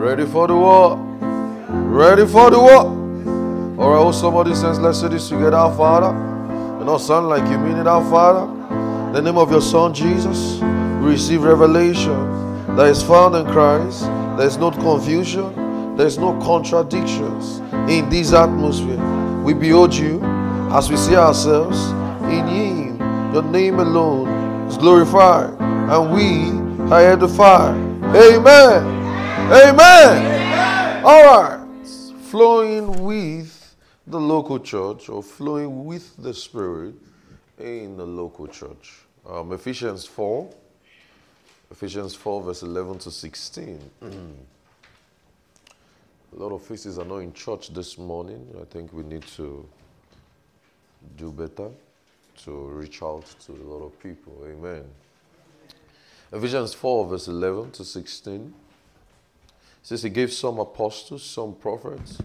Ready for the war. Ready for the war. All right, oh, somebody says, let's say this together, our Father. You know, son, like you mean it, our Father. In the name of your Son, Jesus, we receive revelation that is found in Christ. There is no confusion, there is no contradictions in this atmosphere. We behold you as we see ourselves in Him. Your name alone is glorified, and we are edified. Amen. Amen. All right. Flowing with the local church or flowing with the Spirit in the local church. Um, Ephesians 4. Ephesians 4, verse 11 to 16. A lot of faces are not in church this morning. I think we need to do better to reach out to a lot of people. Amen. Ephesians 4, verse 11 to 16 says he gave some apostles, some prophets,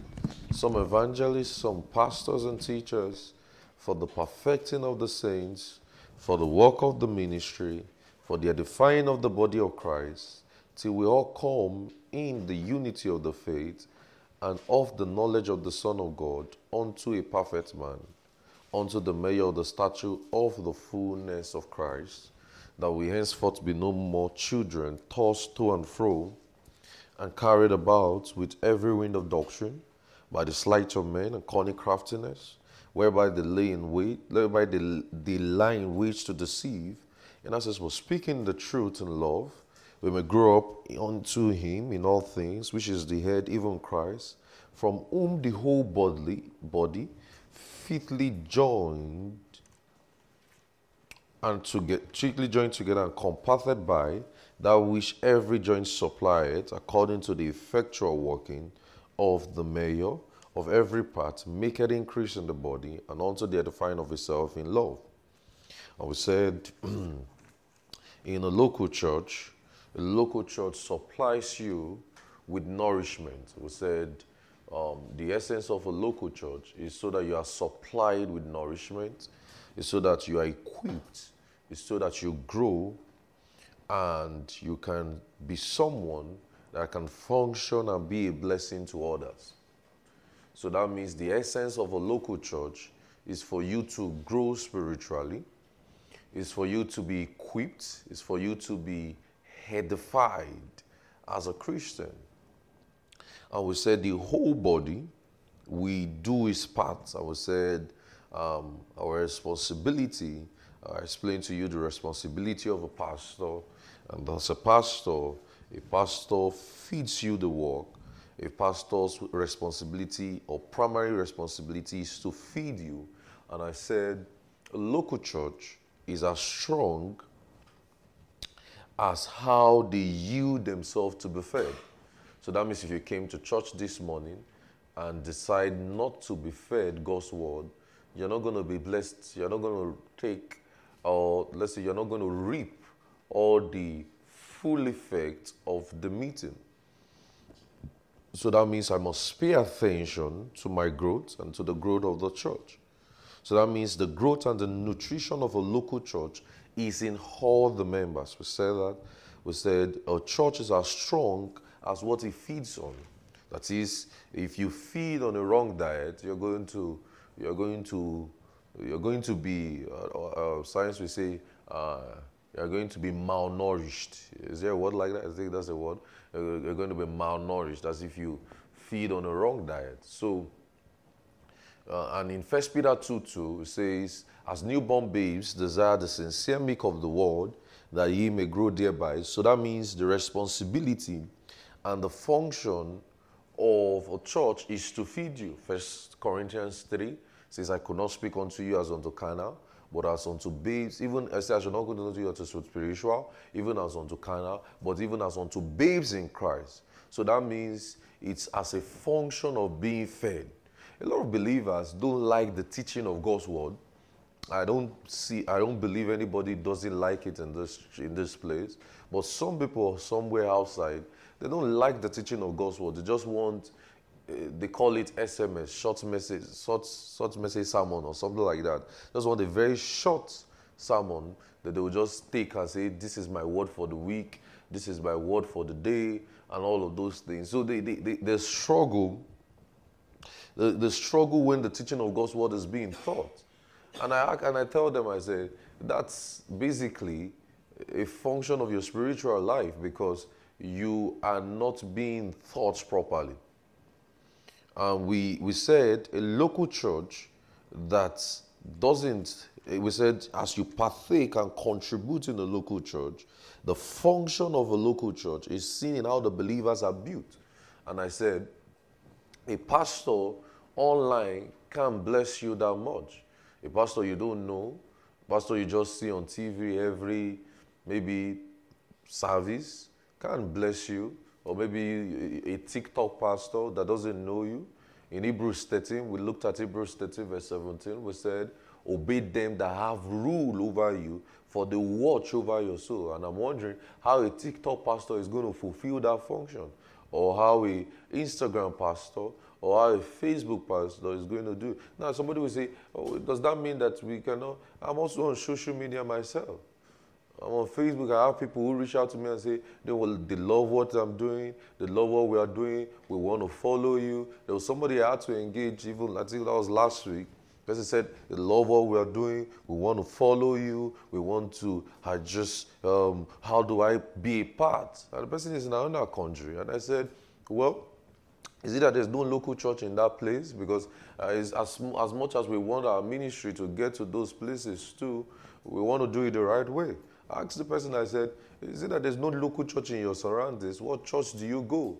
some evangelists, some pastors and teachers for the perfecting of the saints, for the work of the ministry, for the edifying of the body of Christ, till we all come in the unity of the faith and of the knowledge of the Son of God unto a perfect man, unto the measure of the stature of the fullness of Christ, that we henceforth be no more children, tossed to and fro, and carried about with every wind of doctrine, by the sleight of men and cunning craftiness, whereby they lay in wait, whereby they, they lie in wait to deceive. And as it was speaking the truth in love, we may grow up unto him in all things, which is the head, even Christ, from whom the whole bodily body, fitly joined and to get chiefly joined together and compacted by that which every joint supplieth, according to the effectual working of the measure of every part, make it increase in the body, and also the edifying of itself in love. And we said in a local church, a local church supplies you with nourishment. We said um, the essence of a local church is so that you are supplied with nourishment, is so that you are equipped, is so that you grow and you can be someone that can function and be a blessing to others. So that means the essence of a local church is for you to grow spiritually, is for you to be equipped, is for you to be edified as a Christian. And we said the whole body, we do its part. I was said um, our responsibility. I explained to you the responsibility of a pastor, and as a pastor, a pastor feeds you the work. A pastor's responsibility or primary responsibility is to feed you. And I said, a local church is as strong as how they yield themselves to be fed. So that means if you came to church this morning and decide not to be fed God's word, you're not going to be blessed. You're not going to take, or let's say, you're not going to reap all the full effect of the meeting. So that means I must pay attention to my growth and to the growth of the church. So that means the growth and the nutrition of a local church is in all the members. We said that. We said a church is as strong as what it feeds on. That is, if you feed on a wrong diet, you're going to, you're going to, you're going to be. Uh, uh, science will say uh, you're going to be malnourished. Is there a word like that? I think that's a word. You're going to be malnourished, as if you feed on a wrong diet. So, uh, and in First Peter 2 2, it says, As newborn babes desire the sincere milk of the word, that ye may grow thereby. So that means the responsibility and the function of a church is to feed you. First Corinthians 3 says, I could not speak unto you as unto carnal, but as unto babes, even as I should not go to you as spiritual, even as unto carnal, but even as unto babes in Christ. So that means it's as a function of being fed. A lot of believers don't like the teaching of God's word. I don't see, I don't believe anybody doesn't like it in this in this place. But some people somewhere outside, they don't like the teaching of God's word. They just want Eh, they call it SMS, short message, short, short message sermon or something like that. Just want a very short sermon that they will just take and say, This is my word for the week. this is my word for the day, and all of those things. So they, they, they, the struggle, the, the struggle when the teaching of God's word is being taught. And I, and I tell them, I say, that's basically a function of your spiritual life because you are not being taught properly. And we, we said a local church that doesn't, we said, as you partake and contribute in the local church, the function of a local church is seen in how the believers are built. And I said, a pastor online can't bless you that much. A pastor you don't know, pastor you just see on TV every maybe service can't bless you. Or maybe a TikTok pastor that doesn't know you. In Hebrews 13, we looked at Hebrews 13, verse 17. We said, Obey them that have rule over you, for they watch over your soul. And I'm wondering how a TikTok pastor is going to fulfill that function, or how a Instagram pastor or how a Facebook pastor is going to do. Now, somebody will say, oh, does that mean that we cannot? I'm also on social media myself. I'm on Facebook. I have people who reach out to me and say they will they love what I'm doing, they love what we are doing, we want to follow you. There was somebody I had to engage, even I think that was last week. Because he said, they love what we are doing, we want to follow you, we want to I just um, how do I be a part? And the person is in another country. And I said, Well, is it that there's no local church in that place? Because uh, as, as much as we want our ministry to get to those places too, we want to do it the right way. I asked the person, I said, Is it that there's no local church in your surroundings? What church do you go?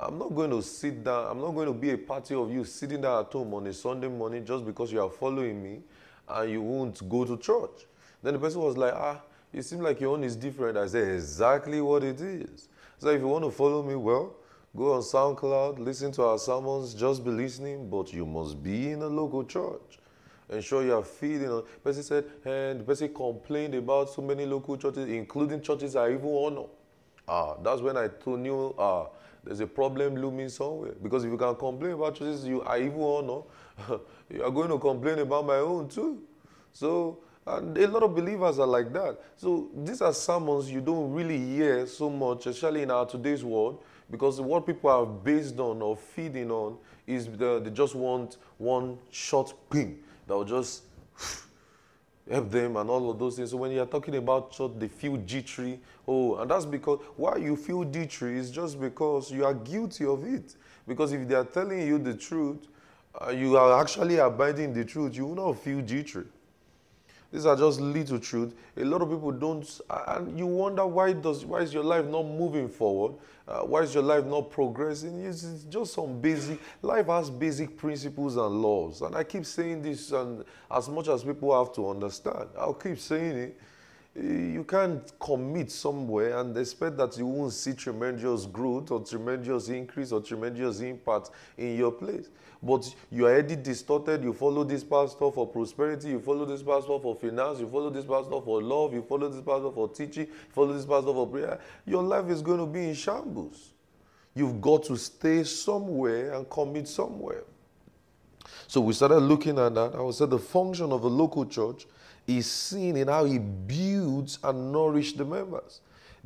I'm not going to sit down, I'm not going to be a party of you sitting down at home on a Sunday morning just because you are following me and you won't go to church. Then the person was like, Ah, it seems like your own is different. I said, Exactly what it is. So if you want to follow me, well, go on SoundCloud, listen to our sermons, just be listening, but you must be in a local church ensure you are feeding. The person said, and the person complained about so many local churches, including churches I even honor. Ah, that's when I told you, ah, there's a problem looming somewhere. Because if you can complain about churches you I even honor, you are going to complain about my own too. So, and a lot of believers are like that. So these are sermons you don't really hear so much, especially in our today's world, because what people are based on or feeding on is the, they just want one short ping that will just help them and all of those things. So when you're talking about church, they feel jittery. Oh, and that's because why you feel jittery is just because you are guilty of it. Because if they are telling you the truth, uh, you are actually abiding the truth, you will not feel jittery. These are just little truth. A lot of people don't, and you wonder why does why is your life not moving forward? Uh, why is your life not progressing? It's, it's, just some basic. Life has basic principles and laws, and I keep saying this, and as much as people have to understand, I'll keep saying it. You can't commit somewhere and expect that you won't see tremendous growth or tremendous increase or tremendous impact in your place but you are already distorted. You follow this pastor for prosperity, you follow this pastor for finance, you follow this pastor for love, you follow this pastor for teaching, you follow this pastor for prayer. Your life is going to be in shambles. You've got to stay somewhere and commit somewhere. So we started looking at that. I would say the function of a local church is seen in how he builds and nourishes the members.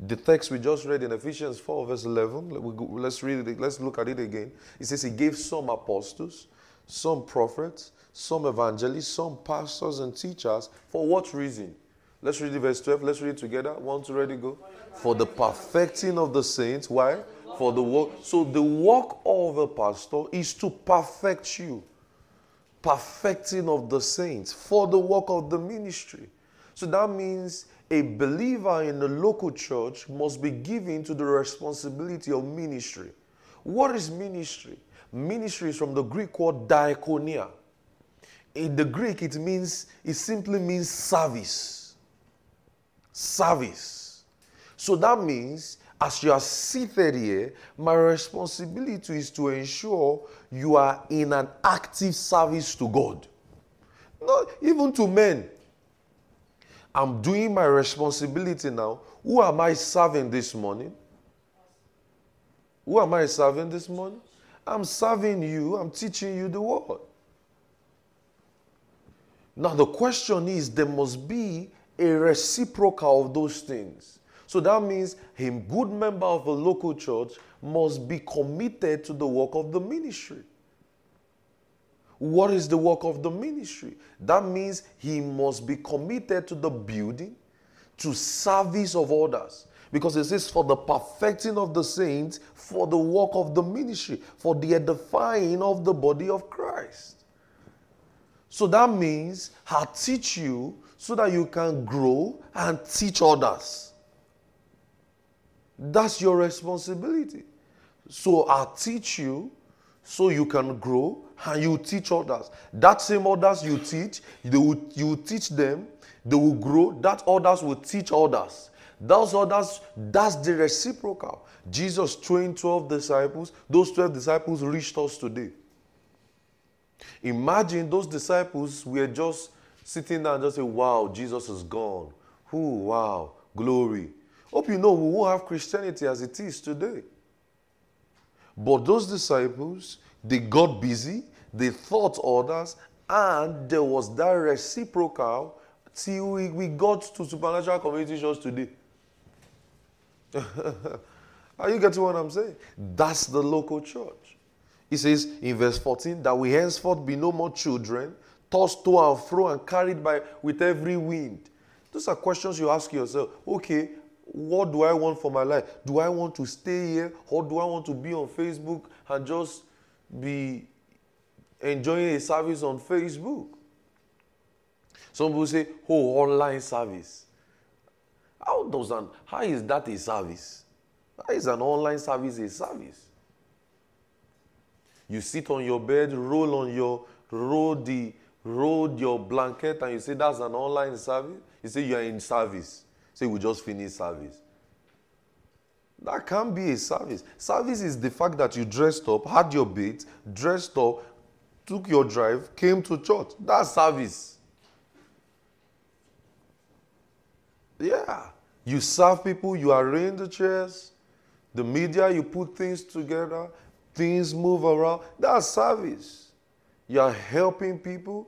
The text we just read in Ephesians 4, verse 11, let's read it, let's look at it again. It says, He gave some apostles, some prophets, some evangelists, some pastors and teachers. For what reason? Let's read verse 12. Let's read it together. One, two, ready, go. For the perfecting of the saints. Why? For the work. So the work of a pastor is to perfect you. Perfecting of the saints for the work of the ministry. So that means a believer in the local church must be given to the responsibility of ministry. What is ministry? Ministry is from the Greek word diakonia. In the Greek, it means, it simply means service. Service. So that means, as you are seated here, my responsibility is to ensure you are in an active service to God. Not even to men. I'm doing my responsibility now. Who am I serving this morning? Who am I serving this morning? I'm serving you, I'm teaching you the word. Now, the question is there must be a reciprocal of those things. So that means a good member of a local church must be committed to the work of the ministry. What is the work of the ministry? That means he must be committed to the building, to service of others. Because it says, for the perfecting of the saints, for the work of the ministry, for the edifying of the body of Christ. So that means I teach you so that you can grow and teach others. That's your responsibility. So I teach you so you can grow and you teach others. That same others you teach, will, you teach them, they will grow. That others will teach others. Those others, that's the reciprocal. Jesus trained 12 disciples. Those 12 disciples reached us today. Imagine those disciples were just sitting there and just say, Wow, Jesus is gone. Who? Wow, glory. Hope you know we won't have Christianity as it is today. But those disciples, they got busy, they thought others, and there was that reciprocal till we, we got to supernatural community church today. Are you getting what I'm saying? That's the local church. He says in verse 14 that we henceforth be no more children, tossed to and fro and carried by with every wind. Those are questions you ask yourself. Okay, what do I want for my life? Do I want to stay here or do I want to be on Facebook and just be enjoying a service on Facebook? Some people say, oh, online service. How does an, how is that a service? How is an online service a service? You sit on your bed, roll on your roll the roll your blanket, and you say that's an online service. You say you are in service. Say we just finished service. That can't be a service. Service is the fact that you dressed up, had your bait, dressed up, took your drive, came to church. That's service. Yeah. You serve people, you arrange the chairs, the media, you put things together, things move around. That's service. You're helping people,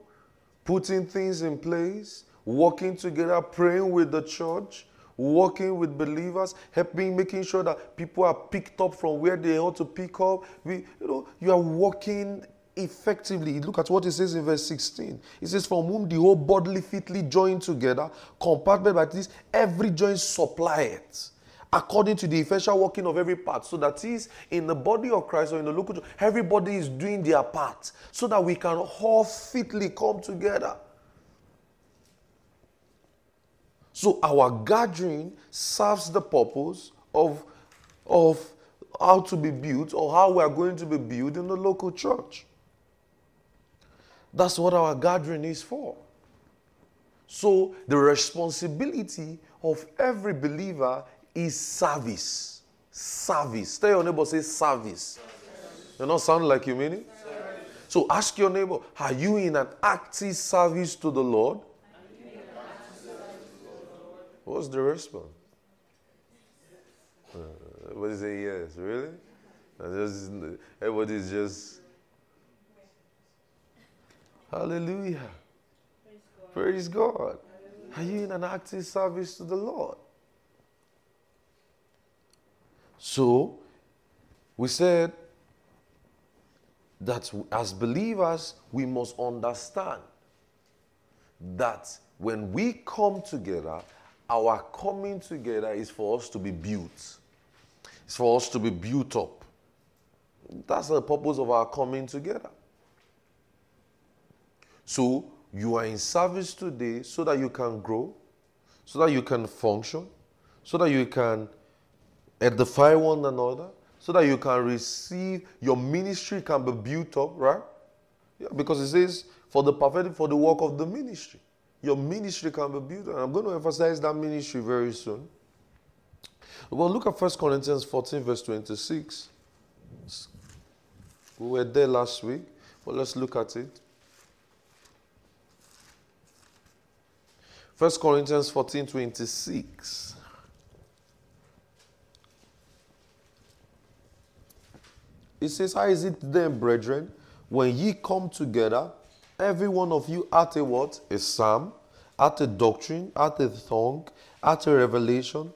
putting things in place, working together, praying with the church, working with believers, helping, making sure that people are picked up from where they ought to pick up. We, you know, you are working effectively. Look at what it says in verse 16. It says, From whom the whole bodily fitly joined together, compartment by this, every joint supply it. According to the effectual working of every part, so that is in the body of Christ or in the local church, everybody is doing their part, so that we can all fitly come together. So our gathering serves the purpose of, of how to be built or how we are going to be built in the local church. That's what our gathering is for. So, the responsibility of every believer is service. Service. Tell your neighbor, say service. You not sound like you mean it? So, ask your neighbor, are you in an active service to the Lord? What's the response? Uh, everybody say yes. Really? everybody's just Hallelujah. Praise God. Praise God. Are you in an active service to the Lord? So, we said that as believers, we must understand that when we come together, our coming together is for us to be built. It's for us to be built up. That's the purpose of our coming together. So you are in service today so that you can grow, so that you can function, so that you can edify one another, so that you can receive, your ministry can be built up, right? Yeah, because it says, for the perfect, for the work of the ministry. Your ministry can be built, and I'm going to emphasize that ministry very soon. Well, look at 1 Corinthians 14, verse 26. We were there last week, but let's look at it. 1 Corinthians 14 26. It says, How is it then, brethren, when ye come together, every one of you at a what? A psalm, at a doctrine, at a tongue, at a revelation,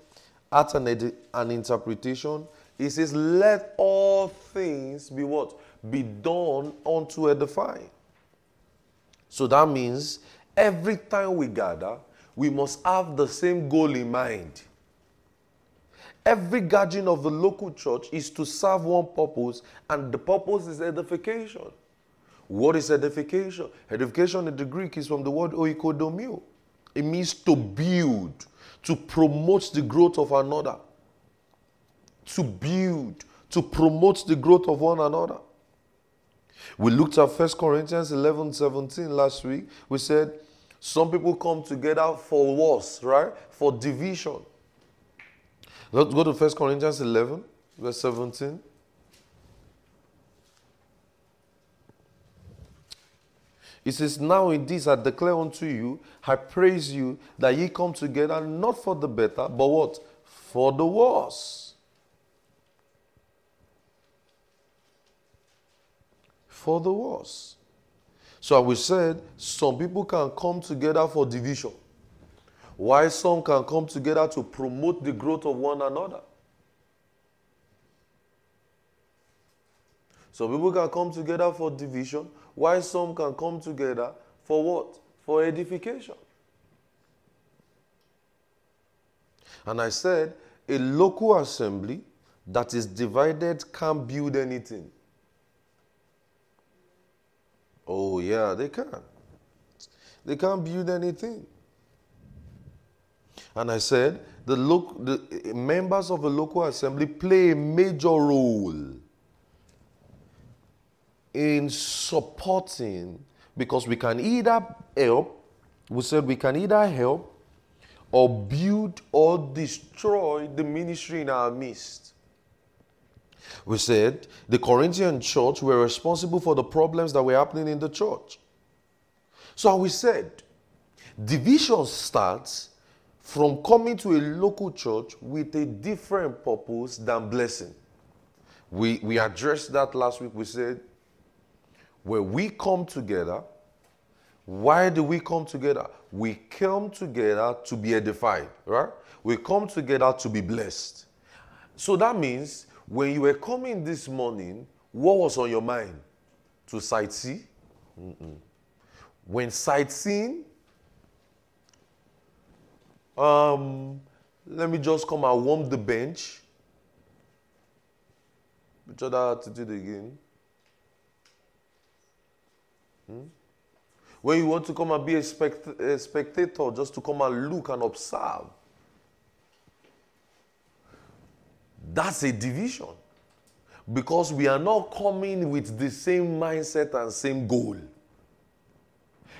at an, an interpretation, it says, Let all things be what? Be done unto edifying. So that means every time we gather, we must have the same goal in mind. Every gathering of the local church is to serve one purpose, and the purpose is edification. What is edification? Edification in the Greek is from the word oikodomio. It means to build, to promote the growth of another. To build, to promote the growth of one another. We looked at 1 Corinthians 11 17 last week. We said some people come together for wars, right? For division. Let's go to 1 Corinthians 11, verse 17. It says, Now in this I declare unto you, I praise you that ye come together not for the better, but what? For the worse. For the worse. So we said some people can come together for division, while some can come together to promote the growth of one another. Some people can come together for division, while some can come together for what? For edification. And I said, a local assembly that is divided can't build anything. Oh, yeah, they can. They can't build anything. And I said, the, lo- the eh, members of a local assembly play a major role in supporting because we can either help, we said we can either help or build or destroy the ministry in our midst. We said the Corinthian church were responsible for the problems that were happening in the church. So we said division starts from coming to a local church with a different purpose than blessing. We, we addressed that last week. We said where we come together, why do we come together? We come together to be edified, right? We come together to be blessed. So that means when you were coming this morning, what was on your mind? To sightsee? Mm-mm. When sightseeing, um, let me just come and warm the bench. Which other attitude again? Hmm? When you want to come and be a, spect- a spectator, just to come and look and observe. That's a division. Because we are not coming with the same mindset and same goal.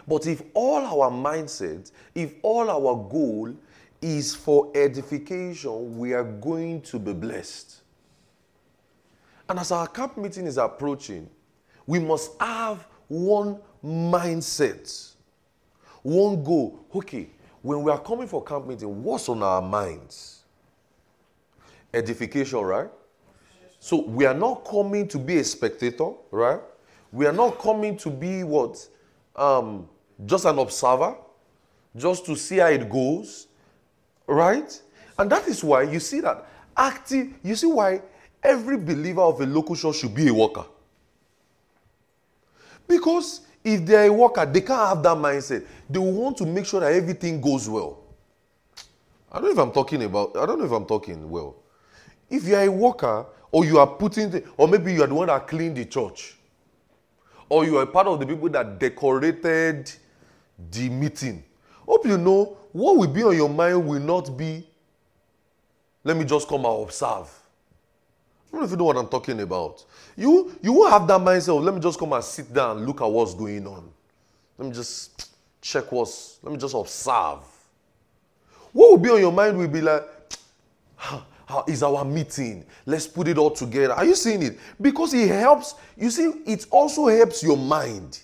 But if all our mindset, if all our goal is for edification, we are going to be blessed. And as our camp meeting is approaching, we must have one mindset, one goal. Okay, when we are coming for camp meeting, what's on our minds? Edification, right? So we are not coming to be a spectator, right? We are not coming to be what? Um, just an observer, just to see how it goes, right? And that is why you see that active, you see why every believer of a local church should be a worker. Because if they're a worker, they can't have that mindset. They want to make sure that everything goes well. I don't know if I'm talking about, I don't know if I'm talking well. If you're a worker, or you are putting, the, or maybe you are the one that cleaned the church, or you are part of the people that decorated the meeting. Hope you know what will be on your mind will not be, let me just come and observe. I don't know if you know what I'm talking about. You you won't have that mindset of let me just come and sit down look at what's going on. Let me just check what's, let me just observe. What will be on your mind will be like, how is our meeting? Let's put it all together. Are you seeing it? Because it helps, you see, it also helps your mind.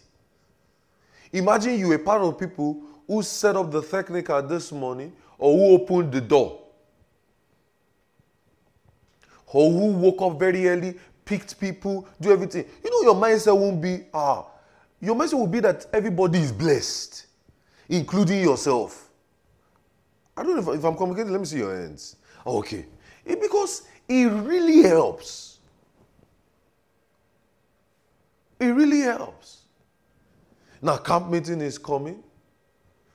Imagine you were part of people who set up the technical this morning or who opened the door or who woke up very early, picked people, do everything. You know, your mindset won't be, ah, your mindset will be that everybody is blessed, including yourself. I don't know if, if I'm communicating, let me see your hands. Okay. It, because it really helps. It really helps. Now, camp meeting is coming.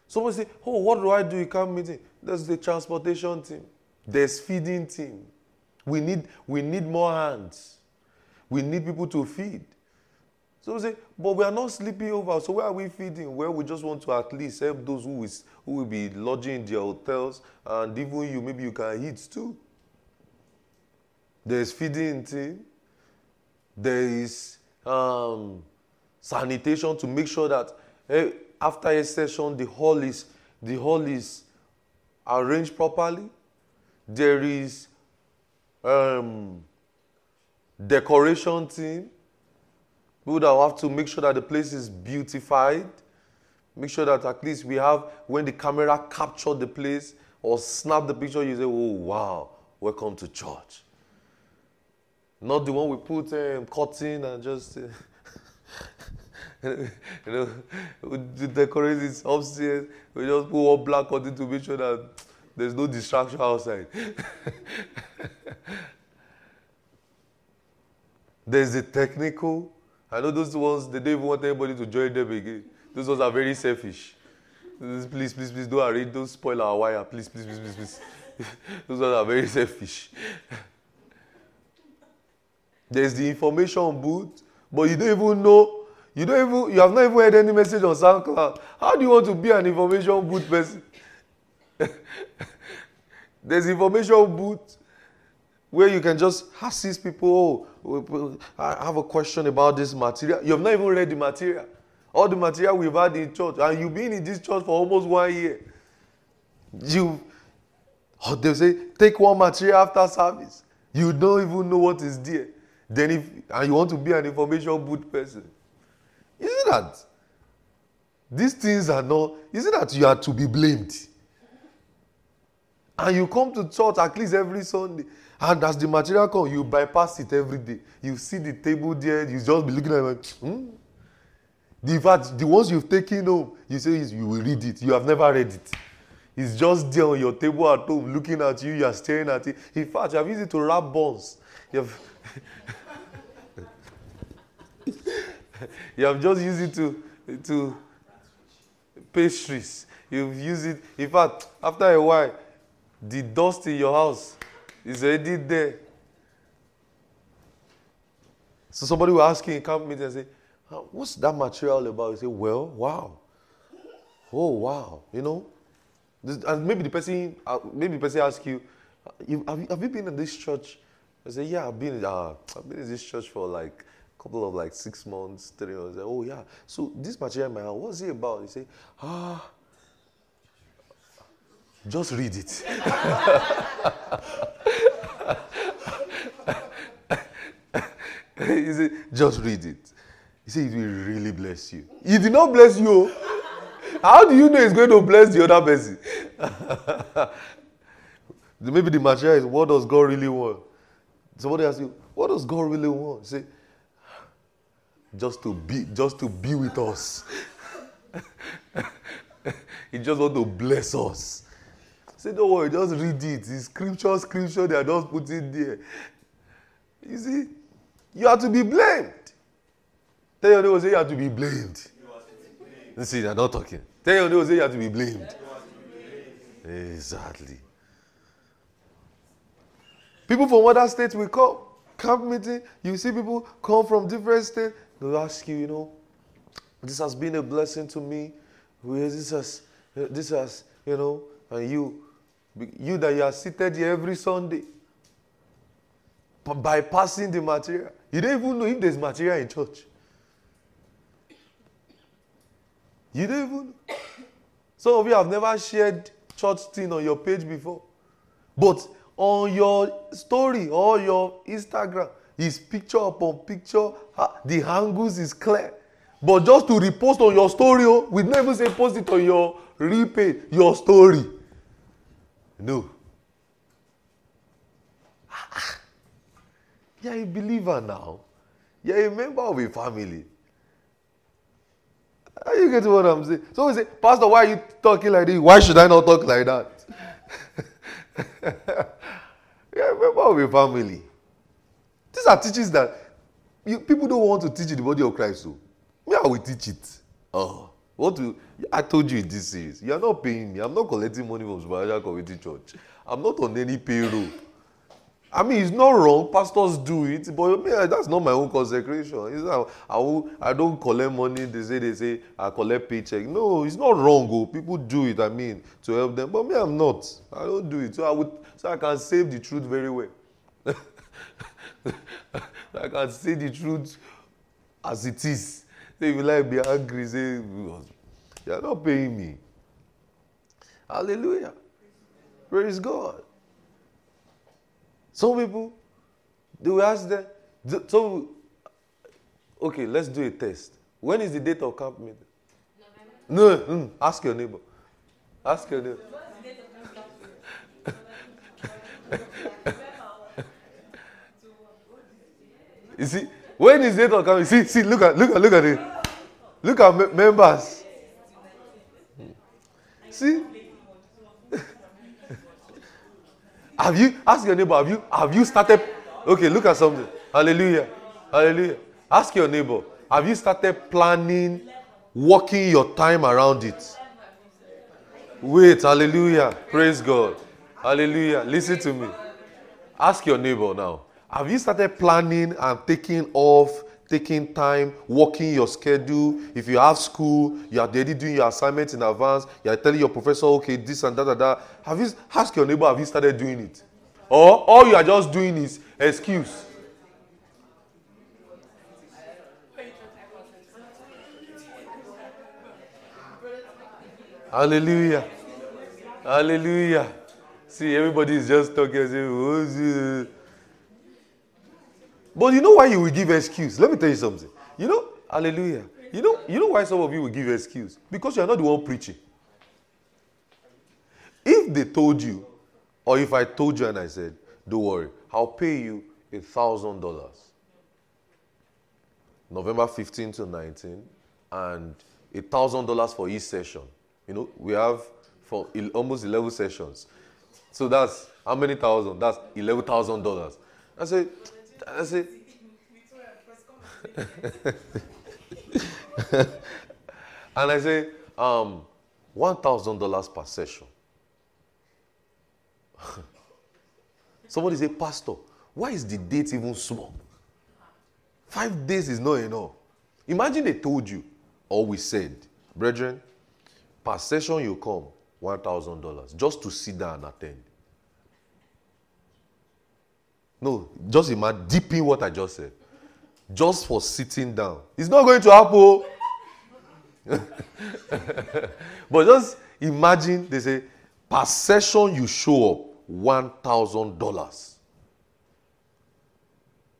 Someone say, Oh, what do I do in camp meeting? There's the transportation team, there's feeding team. We need, we need more hands. We need people to feed. So we say, but we are not sleeping over. So where are we feeding? Well, we just want to at least help those who is who will be lodging in their hotels, and even you, maybe you can eat too. There is feeding team. There is um, sanitation to make sure that hey, after a session the hall is the hall is arranged properly. There is um, decoration team. People that have to make sure that the place is beautified. Make sure that at least we have, when the camera capture the place or snap the picture, you say, oh, wow, welcome to church. Not the one we put um, cotton and just, uh, you know, we decorate it upstairs. We just put one black cotton to make sure that there's no distraction outside. There's the technical. I know those ones, they don't even want anybody to join them again. Those ones are very selfish. Please, please, please, don't arrange, don't spoil our wire. Please, please, please, please, please. those ones are very selfish. There's the information booth, but you don't even know. You don't even. You have not even heard any message on SoundCloud. How do you want to be an information booth person? There's information booth where you can just assist people. Oh, I have a question about this material. You have not even read the material. All the material we've had in church, and you've been in this church for almost one year. You, oh, they say, take one material after service. You don't even know what is there. Then, if and you want to be an information booth person, isn't that? These things are not. Isn't that you are to be blamed? And you come to church at least every Sunday. And as the material comes, you bypass it every day. You see the table there, you just be looking at it. Hmm? The fact, the ones you've taken home, you say you will read it. You have never read it. It's just there on your table at home, looking at you. You are staring at it. In fact, you have used it to wrap buns. You have, you have just used it to to pastries. You've used it. In fact, after a while, the dust in your house is already there. So somebody will ask you in camp meeting and say, What's that material about? You say, Well, wow. Oh, wow. You know? And maybe the person, uh, maybe the person asks you, have, you, have you been in this church? I say, Yeah, I've been, uh, I've been in this church for like a couple of like six months, three months. Say, oh, yeah. So this material in my what's it about? You say, Ah, just read it. he said, just read it. He said, it will really bless you. He did not bless you. How do you know it's going to bless the other person? Maybe the material is what does God really want? Somebody asks you, what does God really want? Say, just to be, just to be with us. he just want to bless us. Say, don't worry, just read it. It's scripture, scripture, they are just putting there. You see, you are to be blamed. Tell your neighbor, say you have to be blamed. You see, they're not talking. Tell your neighbor, say you have to be blamed. Exactly. People from other states will come. Camp meeting, you see people come from different states. They'll ask you, you know, this has been a blessing to me. This has, this has, you know, and you, you that you are seated here every Sunday, bypassing the material. You don't even know if there's material in church. You don't even know. Some of you have never shared church thing on your page before. But on your story or your Instagram, is picture upon picture. The angles is clear. But just to repost on your story, oh, we never say post it on your real page, your story. No. Ah, ah. You're a believer now. You're a member of a family. Are you getting what I'm saying? So we say, Pastor, why are you talking like this? Why should I not talk like that? Yeah, member of a family. These are teachings that you, people don't want to teach in the body of Christ. So, me, I will teach it. Oh, what do I told you this is. You are not paying me. I'm not collecting money from Supernatural Community Church. I'm not on any payroll. I mean, it's not wrong. Pastors do it, but me, that's not my own consecration. It's not, I, I don't collect money. They say they say I collect paycheck. No, it's not wrong. Oh, people do it. I mean, to help them, but me, I'm not. I don't do it. So I would, so I can save the truth very well. I can say the truth as it is. Say if you like be angry, say oh, you're not paying me. Hallelujah. Praise God. Some people, they will ask them, so, okay, let's do a test. When is the date of camp meeting? No, mm, ask your neighbor. Ask your neighbor. you see, when is date of camp? See, see, look at, look at, look at it. Look at members. See, Have you, ask your neighbor, have you, have you started? Okay, look at something. Hallelujah. Hallelujah. Ask your neighbor, have you started planning, working your time around it? Wait, hallelujah. Praise God. Hallelujah. Listen to me. Ask your neighbor now. Have you started planning and taking off taking time, working your schedule. If you have school, you are already doing your assignments in advance. You are telling your professor, okay, this and that and that. Have you ask your neighbor, have you started doing it? Or all you are just doing is excuse. Hallelujah. Hallelujah. See, everybody is just talking. But you know why you will give excuse? Let me tell you something. You know, hallelujah. You know, you know why some of you will give excuse? Because you are not the one preaching. If they told you, or if I told you and I said, don't worry, I'll pay you a thousand dollars. November 15 to 19, and a thousand dollars for each session. You know, we have for almost 11 sessions. So that's how many thousand? That's $11,000. I say, it. and I say, um, $1,000 per session. Somebody say, Pastor, why is the date even small? Five days is not enough. Imagine they told you, or we said, brethren, per session you come, $1,000 just to sit down and attend. No, just imagine deeping what I just said. Just for sitting down. It's not going to happen. Oh. but just imagine they say, per session you show up $1,000.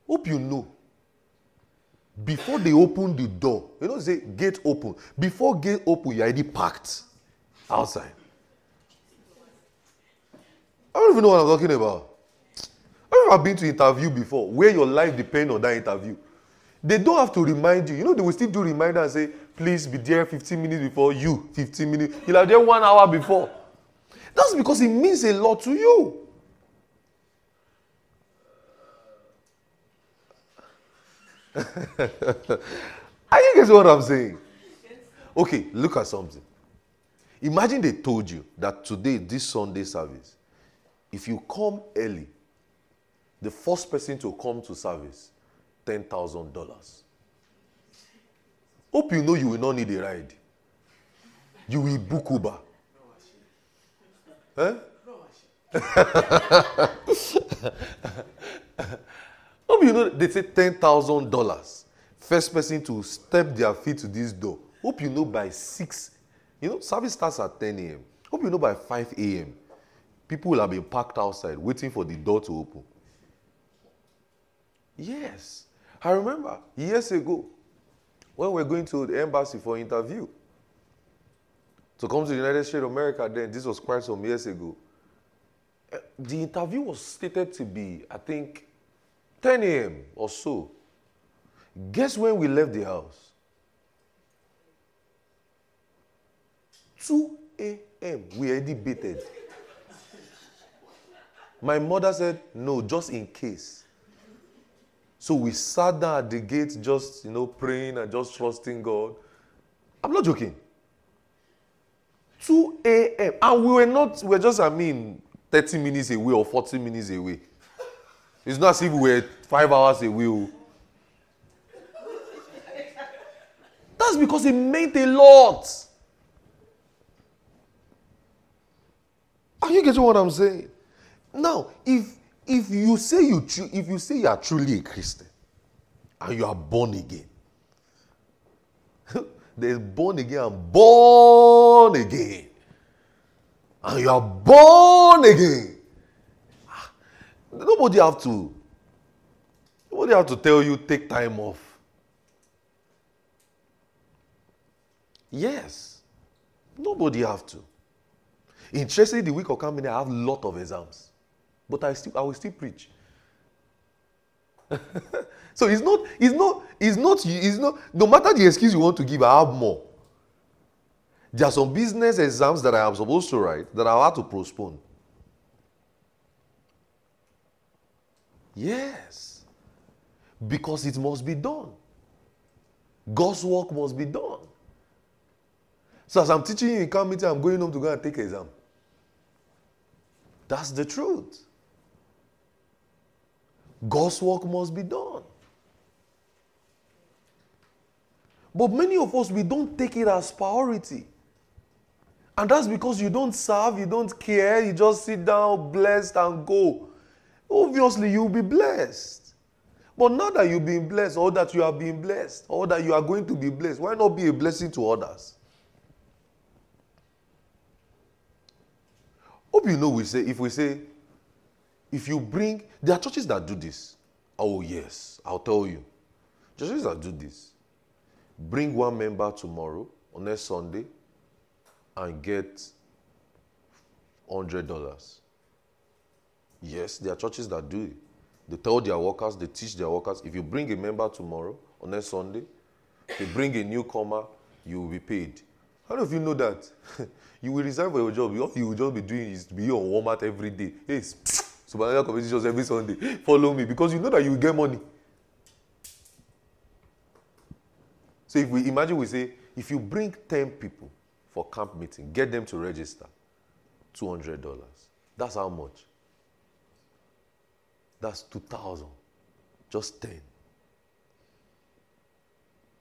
Hope you know. Before they open the door, you know, say gate open. Before gate open, you're already packed outside. I don't even know what I'm talking about. I've been to interview before where your life depends on that interview. They don't have to remind you. You know, they will still do reminder and say, please be there 15 minutes before you, 15 minutes. You'll have there one hour before. That's because it means a lot to you. Are you getting what I'm saying? Okay, look at something. Imagine they told you that today, this Sunday service, if you come early, the first person to come to service, $10,000. Hope you know you will not need a ride. You will book Uber. Eh? Hope you know they say $10,000. First person to step their feet to this door. Hope you know by 6. You know, service starts at 10 a.m. Hope you know by 5 a.m. People will have been parked outside waiting for the door to open. Yes. I remember years ago when we were going to the embassy for interview to come to the United States of America then, this was quite some years ago. Eh, the interview was stated to be, I think, 10 a.m. or so. Guess when we left the house? 2 a.m. We already baited. My mother said, no, just in case. So we sat down at the gate, just, you know, praying and just trusting God. I'm not joking. 2 a.m. And we were not, we were just, I mean, 30 minutes away or 40 minutes away. It's not as if we were five hours away. Oh. That's because it meant a lot. Are you getting what I'm saying? Now, if if you say you if you say you are truly a Christian and you are born again, there's born again and born again, and you are born again. Ah, nobody have to. Nobody have to tell you take time off. Yes. Nobody have to. Interestingly, the week of coming, I have lot of exams. But I still I will still preach. so it's not, it's not, it's not, it's not, no matter the excuse you want to give, I have more. There are some business exams that I am supposed to write that I have to postpone. Yes. Because it must be done. God's work must be done. So as I'm teaching you in committee, I'm going home to go and take exam. That's the truth. God's work must be done. But many of us, we don't take it as priority. And that's because you don't serve, you don't care, you just sit down, blessed, and go. Obviously, you'll be blessed. But now that you've been blessed, or that you have been blessed, or that you are going to be blessed, why not be a blessing to others? Hope you know we say, if we say, if you bring, there are churches that do this. Oh, yes, I'll tell you. Churches that do this. Bring one member tomorrow, on next Sunday, and get $100. Yes, there are churches that do it. They tell their workers, they teach their workers, if you bring a member tomorrow, on next Sunday, they bring a newcomer, you will be paid. How of you know that? you will resign for your job. All you will just be doing is to be on Walmart every day. Hey, Supernatural competitions every Sunday. Follow me because you know that you get money. So if we imagine we say, if you bring 10 people for camp meeting, get them to register, $200. That's how much? That's 2000 Just 10.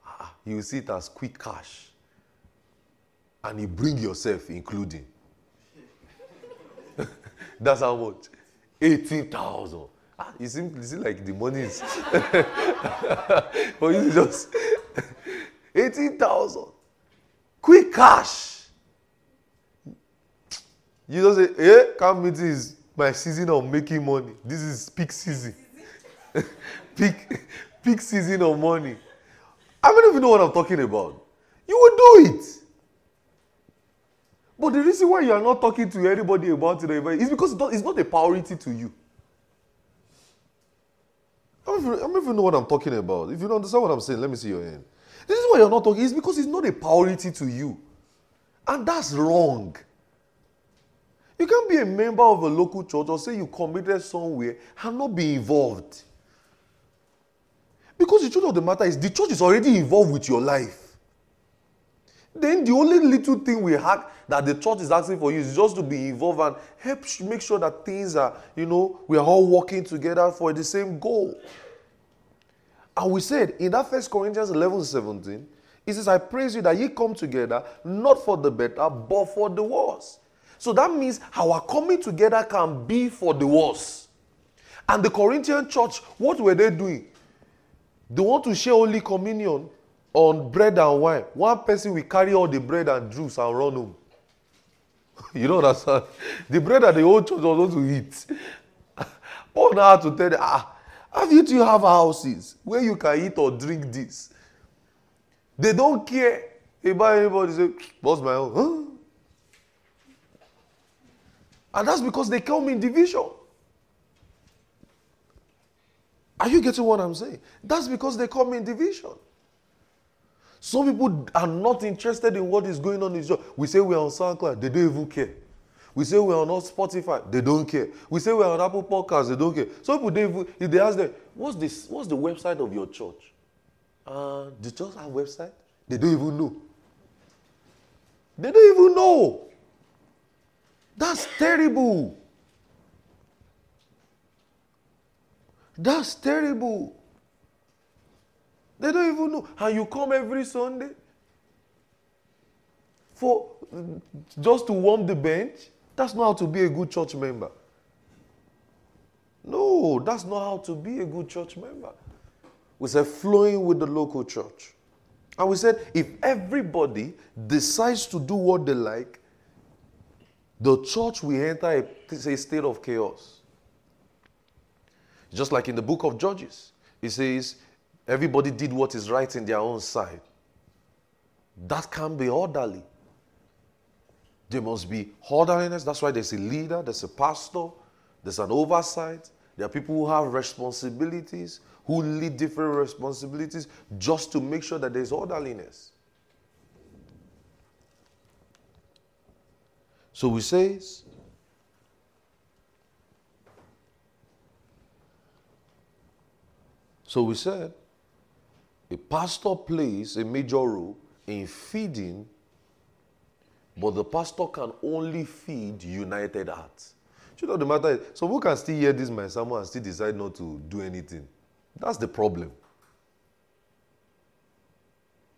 Ah, you see it as quick cash and you bring yourself, including. That's how much? 18,000. Ah, you see, you see like the money is. but you just 18,000. Quick cash. You just say, eh, come meeting is my season of making money. This is peak season. peak, peak season of money. How many of you know what I'm talking about? You will do it. But the reason why you are not talking to anybody about it eh, is because it's not a priority to you. I don't, even, know what I'm talking about. If you don't understand what I'm saying, let me see your hand. This is why you're not talking. It's because it's not a priority to you. And that's wrong. You can't be a member of a local church or say you committed somewhere and not be involved. Because the truth of the matter is the church is already involved with your life. Then the only little thing we have that the church is asking for you is just to be involved and help make sure that things are, you know, we are all working together for the same goal. And we said in that first Corinthians 11 17, it says, I praise you that ye come together not for the better, but for the worse. So that means our coming together can be for the worse. And the Corinthian church, what were they doing? They want to share Holy Communion on bread and wine. One person will carry all the bread and juice and run home. you know understand? The bread that the whole church was going to eat. Paul now had to tell them, ah, have you two have houses where you can eat or drink this? They don't care about anybody say, what's my own? Huh? And that's because they come in division. Are you getting what I'm saying? That's because they come in division. Some people are not interested in what is going on in job. We say we're on SoundCloud, they don't even care. We say we're on Spotify, they don't care. We say we're on Apple Podcasts, they don't care. Some people, they, even- if they ask them, what's, this, what's the website of your church? Uh, the church have website? They don't even know. They don't even know. That's terrible. That's terrible. They don't even know. And you come every Sunday for just to warm the bench. That's not how to be a good church member. No, that's not how to be a good church member. We said flowing with the local church. And we said if everybody decides to do what they like, the church will enter a, a state of chaos. Just like in the book of Judges, it says, everybody did what is right in their own sight. That can be orderly. There must be orderliness. That's why there's a leader, there's a pastor, there's an oversight. There are people who have responsibilities, who lead different responsibilities just to make sure that there's orderliness. So we says, so we said, a pastor plays a major role in feeding, but the pastor can only feed united hearts. You know the matter is, some people can still hear this my sermon and still decide not to do anything. That's the problem.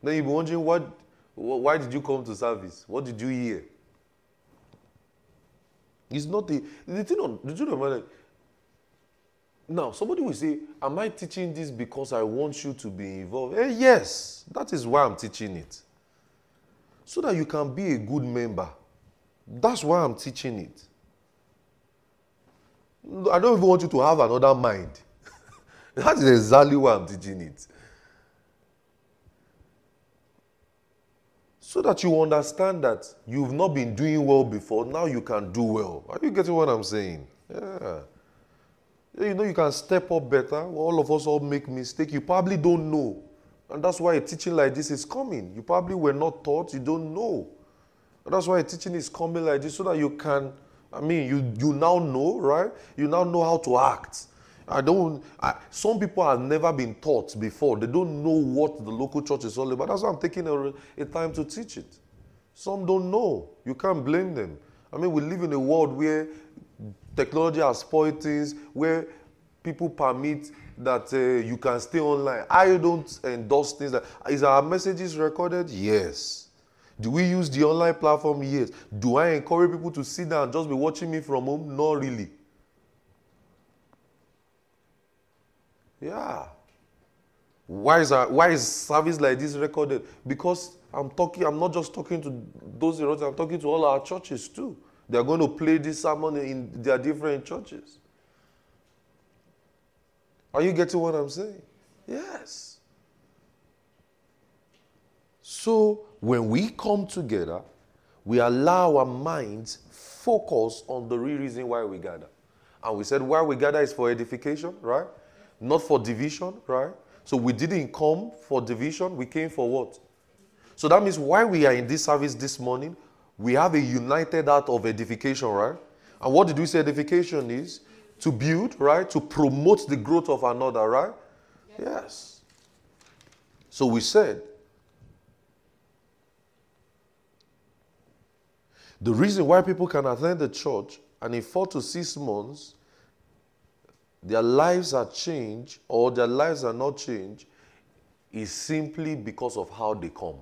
Then you'll be wondering what, why did you come to service? What did you hear? It's not the the thing on the truth of matter. Now, somebody will say, Am I teaching this because I want you to be involved? Eh, yes, that is why I'm teaching it. So that you can be a good member. That's why I'm teaching it. I don't even want you to have another mind. that is exactly why I'm teaching it. So that you understand that you've not been doing well before, now you can do well. Are you getting what I'm saying? Yeah. You know, you can step up better. All of us all make mistake You probably don't know. And that's why a teaching like this is coming. You probably were not taught, you don't know. And that's why a teaching is coming like this so that you can, I mean, you, you now know, right? You now know how to act. I don't, I, some people have never been taught before. They don't know what the local church is all about. That's why I'm taking a, a time to teach it. Some don't know. You can't blame them. I mean, we live in a world where technology has spoiled things, where people permit that uh, you can stay online. I don't endorse things that is our messages recorded? Yes. Do we use the online platform? Yes. Do I encourage people to sit down and just be watching me from home? Not really. Yeah. Why is, our, why is service like this recorded? Because I'm talking, I'm not just talking to those in I'm talking to all our churches too. They're going to play this sermon in their different churches. Are you getting what I'm saying? Yes. So when we come together, we allow our minds focus on the real reason why we gather. And we said why we gather is for edification, right? Not for division, right? So we didn't come for division, we came for what? So that means why we are in this service this morning, we have a united heart of edification, right? And what did we say edification is? To build, right? To promote the growth of another, right? Yes. So we said the reason why people can attend the church and in four to six months their lives are changed or their lives are not changed is simply because of how they come.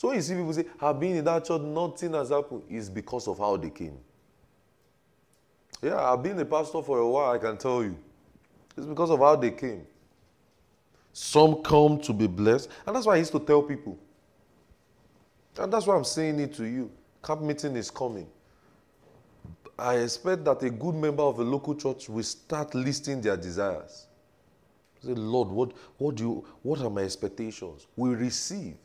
So when you see people say, I've been in that church, nothing has happened, it's because of how they came. Yeah, I've been a pastor for a while, I can tell you. It's because of how they came. Some come to be blessed, and that's why I used to tell people. And that's why I'm saying it to you. Camp meeting is coming. I expect that a good member of a local church will start listing their desires. Say, Lord, what, what, do you, what are my expectations? We receive.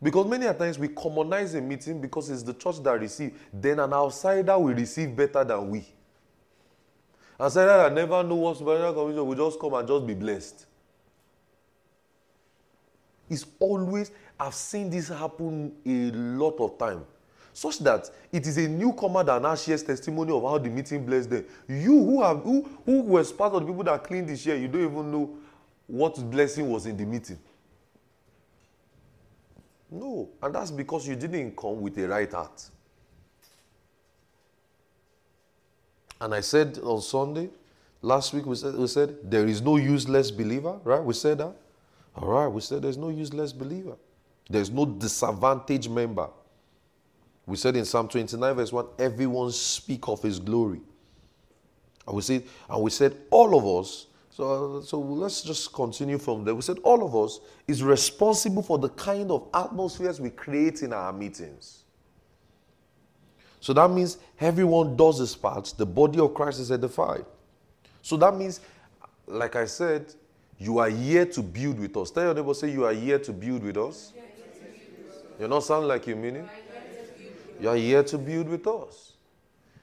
Because many a times we commonize a meeting because it's the church that receives. Then an outsider will receive better than we. Outsider that never know what's supernatural commission will just come and just be blessed. It's always, I've seen this happen a lot of time. such that it is a newcomer that now shares testimony of how the meeting blessed them. You who have who who was part of the people that cleaned this year, you don't even know what blessing was in the meeting. No, and that's because you didn't come with a right heart. And I said on Sunday, last week we said, we said there is no useless believer, right? We said that. All right, we said there's no useless believer. There's no disadvantaged member. We said in Psalm 29, verse 1, everyone speak of his glory. And we said, and we said all of us, so, so let's just continue from there. We said all of us is responsible for the kind of atmospheres we create in our meetings. So that means everyone does his part. The body of Christ is edified. So that means, like I said, you are here to build with us. Tell your neighbor, say, You are here to build with us. You're not sounding like you mean it. You are here to build with us.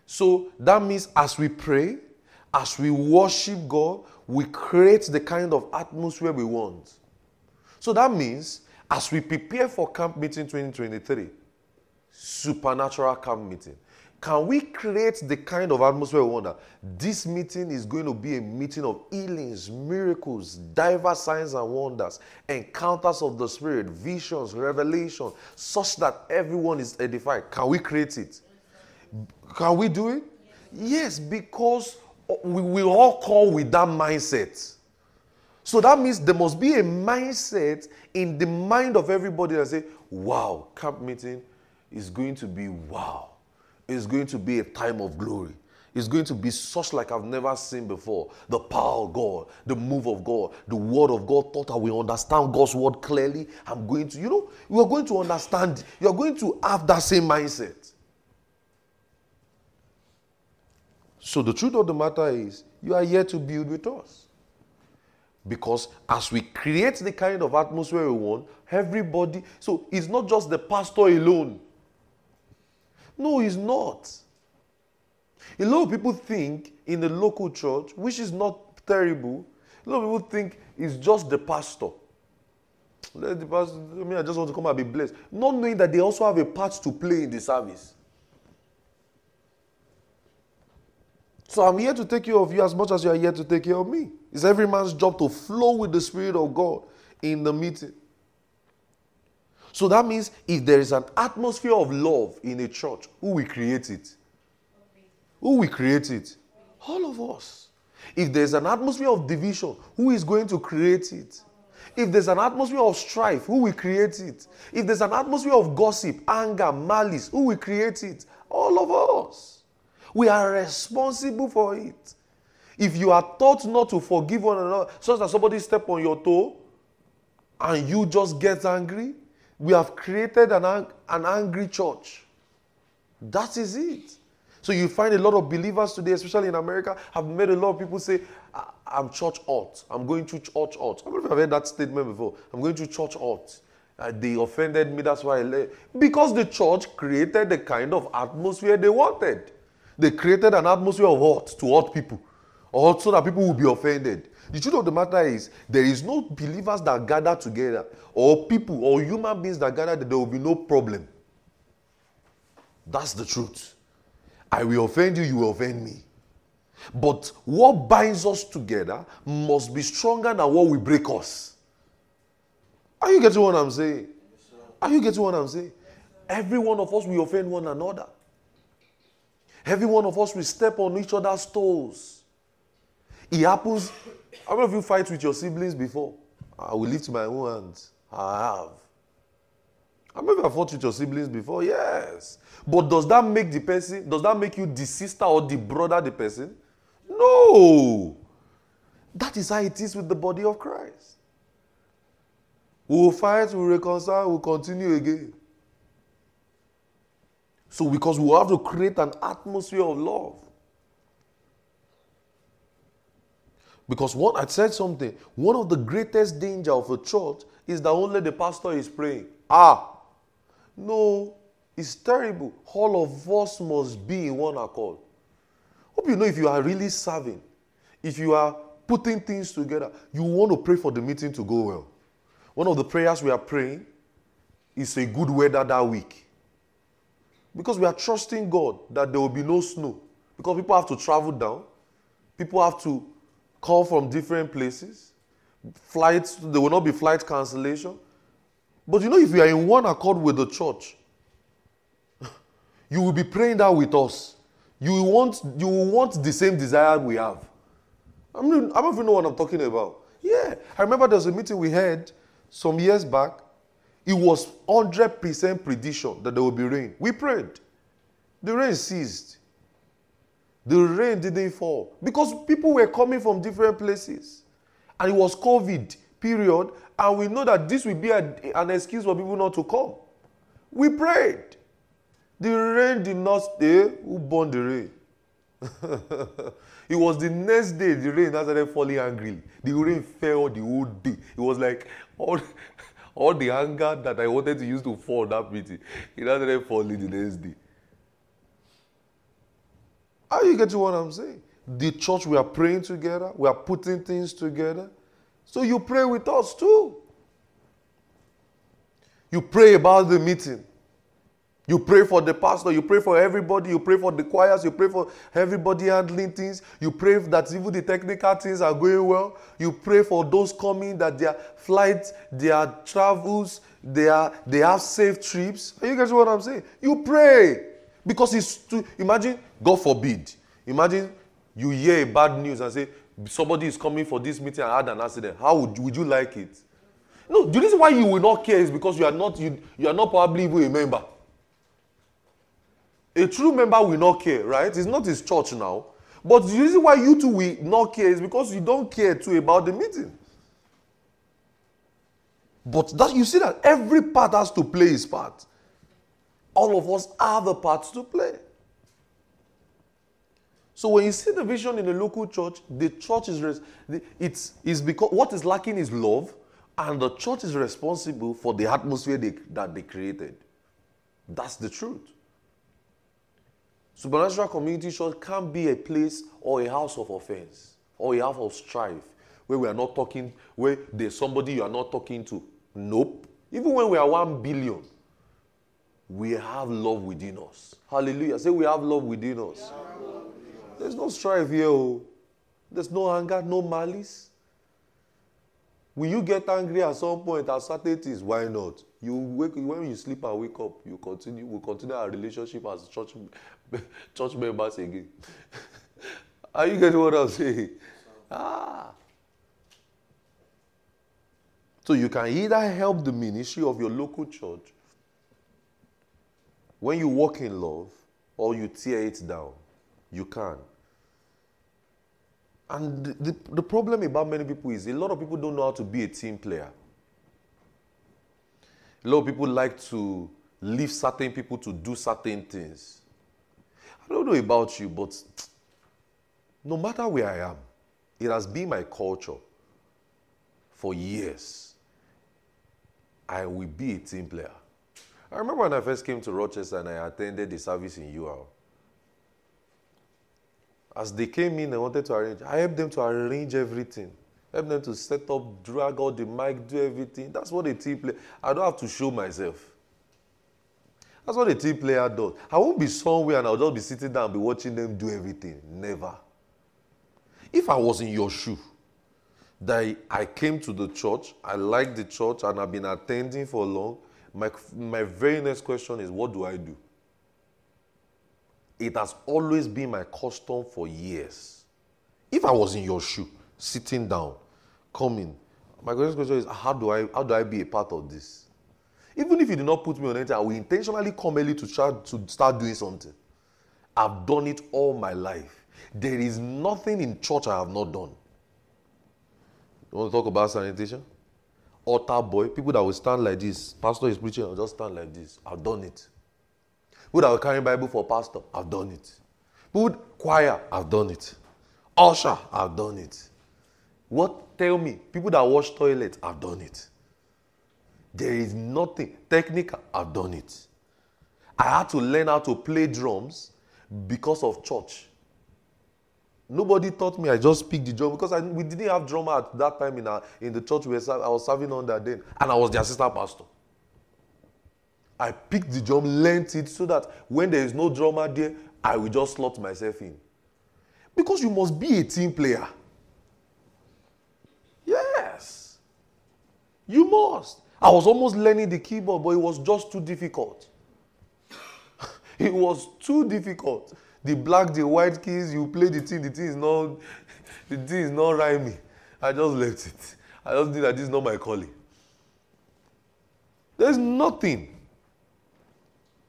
So that means as we pray, as we worship God, we create the kind of atmosphere we want. So that means as we prepare for camp meeting 2023, supernatural camp meeting, can we create the kind of atmosphere we want? That this meeting is going to be a meeting of healings, miracles, diverse signs and wonders, encounters of the Spirit, visions, revelation, such that everyone is edified. Can we create it? Can we do it? Yes, because we will all call with that mindset. So that means there must be a mindset in the mind of everybody that say, wow, camp meeting is going to be wow It's going to be a time of glory. It's going to be such like I've never seen before. The power of God, the move of God, the word of God. Thought I will understand God's word clearly. I'm going to, you know, you are going to understand. You are going to have that same mindset. So the truth of the matter is, you are here to build with us. Because as we create the kind of atmosphere we want, everybody, so it's not just the pastor alone no, it's not. A lot of people think in the local church, which is not terrible, a lot of people think it's just the pastor. Let the pastor, I mean, I just want to come and be blessed. Not knowing that they also have a part to play in the service. So I'm here to take care of you as much as you are here to take care of me. It's every man's job to flow with the Spirit of God in the meeting. So that means if there is an atmosphere of love in a church, who will create it? Who will create it? All of us. If there's an atmosphere of division, who is going to create it? If there's an atmosphere of strife, who will create it? If there's an atmosphere of gossip, anger, malice, who will create it? All of us. We are responsible for it. If you are taught not to forgive one another, such that somebody step on your toe and you just get angry, we have created an, an angry church. That is it. So you find a lot of believers today, especially in America, have made a lot of people say, I'm church alt. I'm going to church alt. I don't know if I've heard that statement before. I'm going to church alt. Uh, they offended me, that's why I left. Because the church created the kind of atmosphere they wanted. They created an atmosphere of hurt to hurt people, or so that people will be offended. The truth of the matter is, there is no believers that gather together, or people, or human beings that gather, that there will be no problem. That's the truth. I will offend you, you will offend me. But what binds us together must be stronger than what will break us. Are you getting what I'm saying? Are you getting what I'm saying? Every one of us will offend one another. Every one of us will step on each other's toes. It happens how many of you fight with your siblings before? I will lift my own hands. I have. How many of you have fought with your siblings before? Yes. But does that make the person, does that make you the sister or the brother the person? No. That is how it is with the body of Christ. We will fight, we will reconcile, we will continue again. So, because we have to create an atmosphere of love. Because what I said something, one of the greatest danger of a church is that only the pastor is praying. Ah, no, it's terrible. All of us must be in one accord. Hope you know if you are really serving, if you are putting things together, you want to pray for the meeting to go well. One of the prayers we are praying is a good weather that week. Because we are trusting God that there will be no snow. Because people have to travel down, people have to come from different places. Flights, there will not be flight cancellation. But you know, if you are in one accord with the church, you will be praying that with us. You will want, you will want the same desire we have. I mean, I don't even know what I'm talking about. Yeah. I remember there was a meeting we had some years back. It was 100% prediction that there would be rain. We prayed. The rain ceased. The rain didn't fall because people were coming from different places. And it was COVID period. And we know that this will be a, an excuse for people not to come. We prayed. The rain did not stay. Who burned the rain? it was the next day the rain started falling angrily. The rain fell the whole day. It was like all, all the anger that I wanted to use to fall that meeting, it started falling the next day. How you getting what I'm saying? The church, we are praying together, we are putting things together. So you pray with us too. You pray about the meeting. You pray for the pastor, you pray for everybody, you pray for the choirs, you pray for everybody handling things. You pray that even the technical things are going well. You pray for those coming that their flights, their travels, they, are, they have safe trips. Are you guys what I'm saying? You pray. Because it's too, imagine, God forbid, imagine you hear a bad news and say, somebody is coming for this meeting and had an accident. How would, would you like it? No, the reason why you will not care is because you are not, you, you are not probably even a member. A true member will not care, right? It's not his church now. But the reason why you two will not care is because you don't care too about the meeting. But that you see that every part has to play his part. All of us have a part to play. So when you see the vision in the local church, the church is it's is because what is lacking is love, and the church is responsible for the atmosphere they, that they created. That's the truth. Supernatural community church can't be a place or a house of offense or a house of strife where we are not talking, where there's somebody you are not talking to. Nope. Even when we are one billion, we have love within us. Hallelujah. Say we have love within us. There's no strife here. Oh. There's no anger, no malice. Will you get angry at some point at certain things? Why not? You wake when you sleep and wake up, you continue. We continue our relationship as church church members again. Are you getting what I'm saying? Ah. So you can either help the ministry of your local church when you walk in love or you tear it down. You can. And the, the problem about many people is a lot of people don't know how to be a team player. A lot of people like to leave certain people to do certain things. I don't know about you, but no matter where I am, it has been my culture for years. I will be a team player. I remember when I first came to Rochester and I attended the service in UL. As they came in, I wanted to arrange. I helped them to arrange everything. Help them to set up, drag out the mic, do everything. That's what a team player. I don't have to show myself. That's what a team player does. I won't be somewhere and I'll just be sitting down and be watching them do everything. Never. If I was in your shoe, that I came to the church, I like the church, and I've been attending for long, my, my very next question is what do I do? It has always been my custom for years. If I was in your shoe, sitting down, coming, my next question is how do I how do I be a part of this? Even if you did not put me on anything, I will intentionally come early to try to start doing something. I've done it all my life. There is nothing in church I have not done. You want to talk about sanitation? Altar boy, people that will stand like this. Pastor is preaching, I'll just stand like this. I've done it. People that will carry Bible for pastor, I've done it. People choir, I've done it. Usher, I've done it. What tell me? People that wash toilet, I've done it. There is nothing technical. I've done it. I had to learn how to play drums because of church. Nobody taught me. I just picked the drum because I, we didn't have drummer at that time in, our, in the church we were, I was serving under then, and I was the assistant pastor. I picked the drum, learned it so that when there is no drummer there, I will just slot myself in. Because you must be a team player. Yes. You must. I was almost learning the keyboard, but it was just too difficult. it was too difficult. The black, the white keys, you play the thing, the thing is not, the thing is not rhyming. I just left it. I just knew that this is not my calling. There's nothing.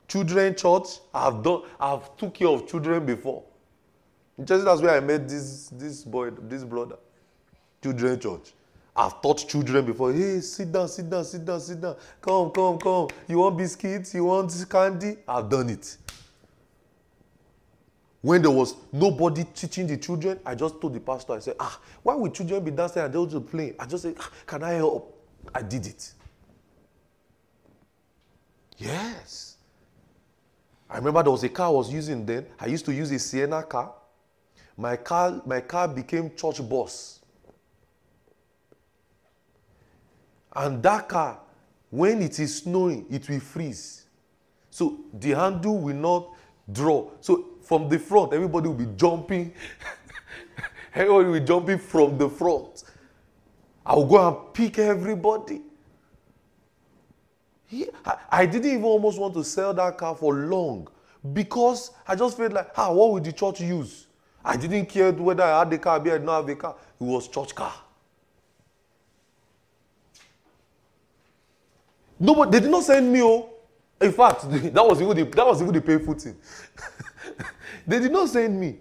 Children church, I've done, I've took care of children before. Just that's where I met this this boy, this brother. Children church. I've taught children before. Hey, sit down, sit down, sit down, sit down. Come, come, come. You want biscuits? You want candy? I've done it. When there was nobody teaching the children, I just told the pastor, I said, ah, why would children be dancing and they'll just playing? I just said, ah, can I help? I did it. Yes. I remember there was a car I was using then. I used to use a Sienna car. My car, my car became church bus. And that car, when it is snowing, it will freeze. So the handle will not draw. So from the front, everybody will be jumping. everybody will be jumping from the front. I will go and pick everybody. I, I didn't even almost want to sell that car for long because I just felt like, ah, what would the church use? I didn't care whether I had the car, or I did not have the car. It was church car. Nobody, they did not send me. Oh, in fact, that was even the, that was even the painful thing. they did not send me.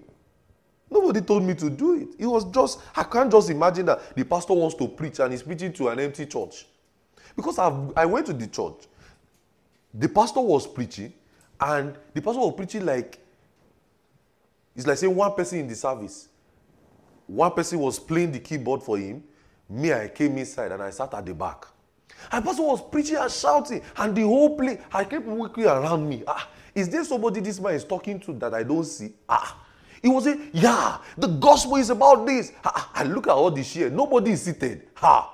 Nobody told me to do it. It was just, I can't just imagine that the pastor wants to preach and he's preaching to an empty church. Because I've, I went to the church, the pastor was preaching, and the pastor was preaching like, it's like saying one person in the service. One person was playing the keyboard for him. Me, I came inside and I sat at the back. And pastor was preaching and shouting, and the whole place, I kept walking around me. Ah, is there somebody this man is talking to that I don't see? Ah, he was saying, yeah, the gospel is about this. Ah, I look at all this share. Nobody is seated. Ha.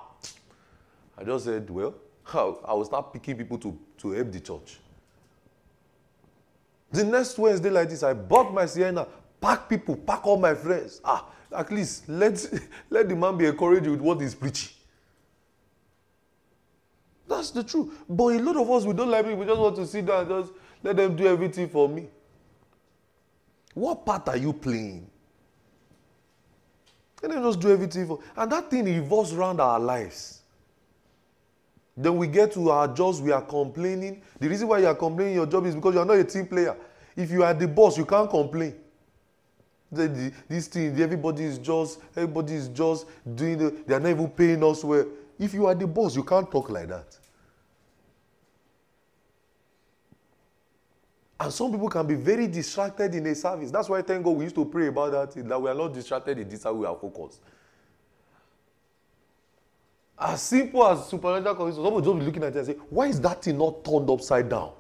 I just said, well, I will start picking people to, to help the church. The next Wednesday like this, I bought my Sienna, pack people, pack all my friends. Ah, at least let, let the man be encouraged with what he's preaching. That's the truth. But a lot of us, we don't like it. We just want to sit down and just let them do everything for me. What part are you playing? Let them just do everything for And that thing revolves around our lives. Then we get to our jobs, we are complaining. The reason why you are complaining your job is because you are not a team player. If you are the boss, you can't complain. The, the, this thing, everybody is just, everybody is just doing the, they are not even paying us well. If you are the boss, you can't talk like that. And some people can be very distracted in a service. That's why, thank God, we used to pray about that, that we are not distracted in this, how we are focused. As simple as supernatural conditions, somebody just be looking at it and say, Why is that thing not turned upside down?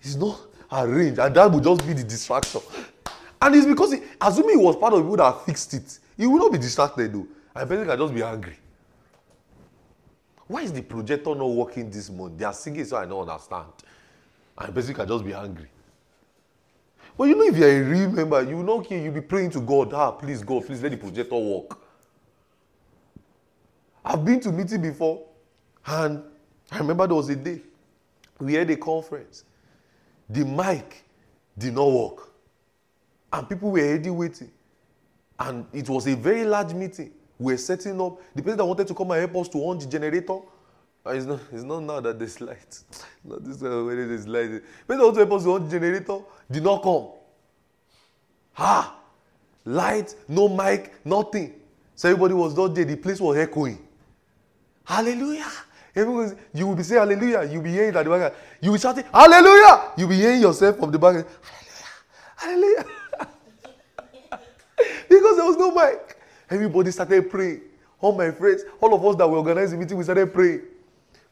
It's not arranged, and that would just be the distraction. And it's because, he, assuming he was part of people that fixed it, he will not be distracted though. And person can just be angry. Why is the projector not working this month? They are singing so I don't understand. And person can just be angry. But you know, if you're a real member, you know, okay, you'll be praying to God, ah, please, God, please let the projector work. I've been to meeting before, and I remember there was a day we had a conference. The mic did not work, and people were already waiting. And it was a very large meeting. We were setting up. The person that wanted to come and help us to on the generator. Uh, it's not, it's not now that there's light. Not this uh, when there's light. The person that wanted to help us to on the generator did not come. Ha! Light, no mic, nothing. So everybody was not there. The place was echoing. Hallelujah. Everyone, you will be saying hallelujah. You'll be hearing the back. You will shouting hallelujah. You'll be hearing yourself from the back. Hallelujah. Hallelujah. because there was no mic. Everybody started praying. All my friends, all of us that were organizing the meeting, we started praying.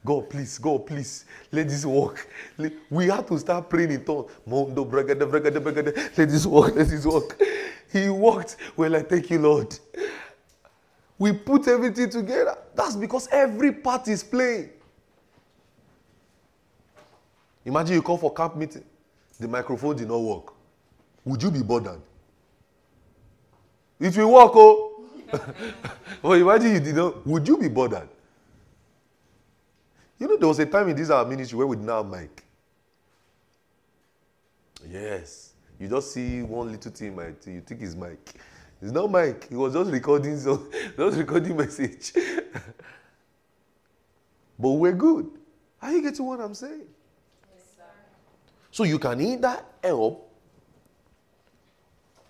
God, please, God, please, let this work. We had to start praying in tongues. Mondo, bragada, bragada, bragada. Let this work, let this work. He walked. Well, I thank you, Lord. We put everything together. That's because every part is playing. Imagine you come for camp meeting, the microphone did not work. Would you be bothered? It will work, oh. but imagine you did not. Would you be bothered? You know, there was a time in this our ministry where we did not have mic. Yes. You just see one little thing, mic, you think it's mic. It's not mic. He was just recording, so just recording message. but we're good. Are you getting what I'm saying? Yes, sir. so you can either help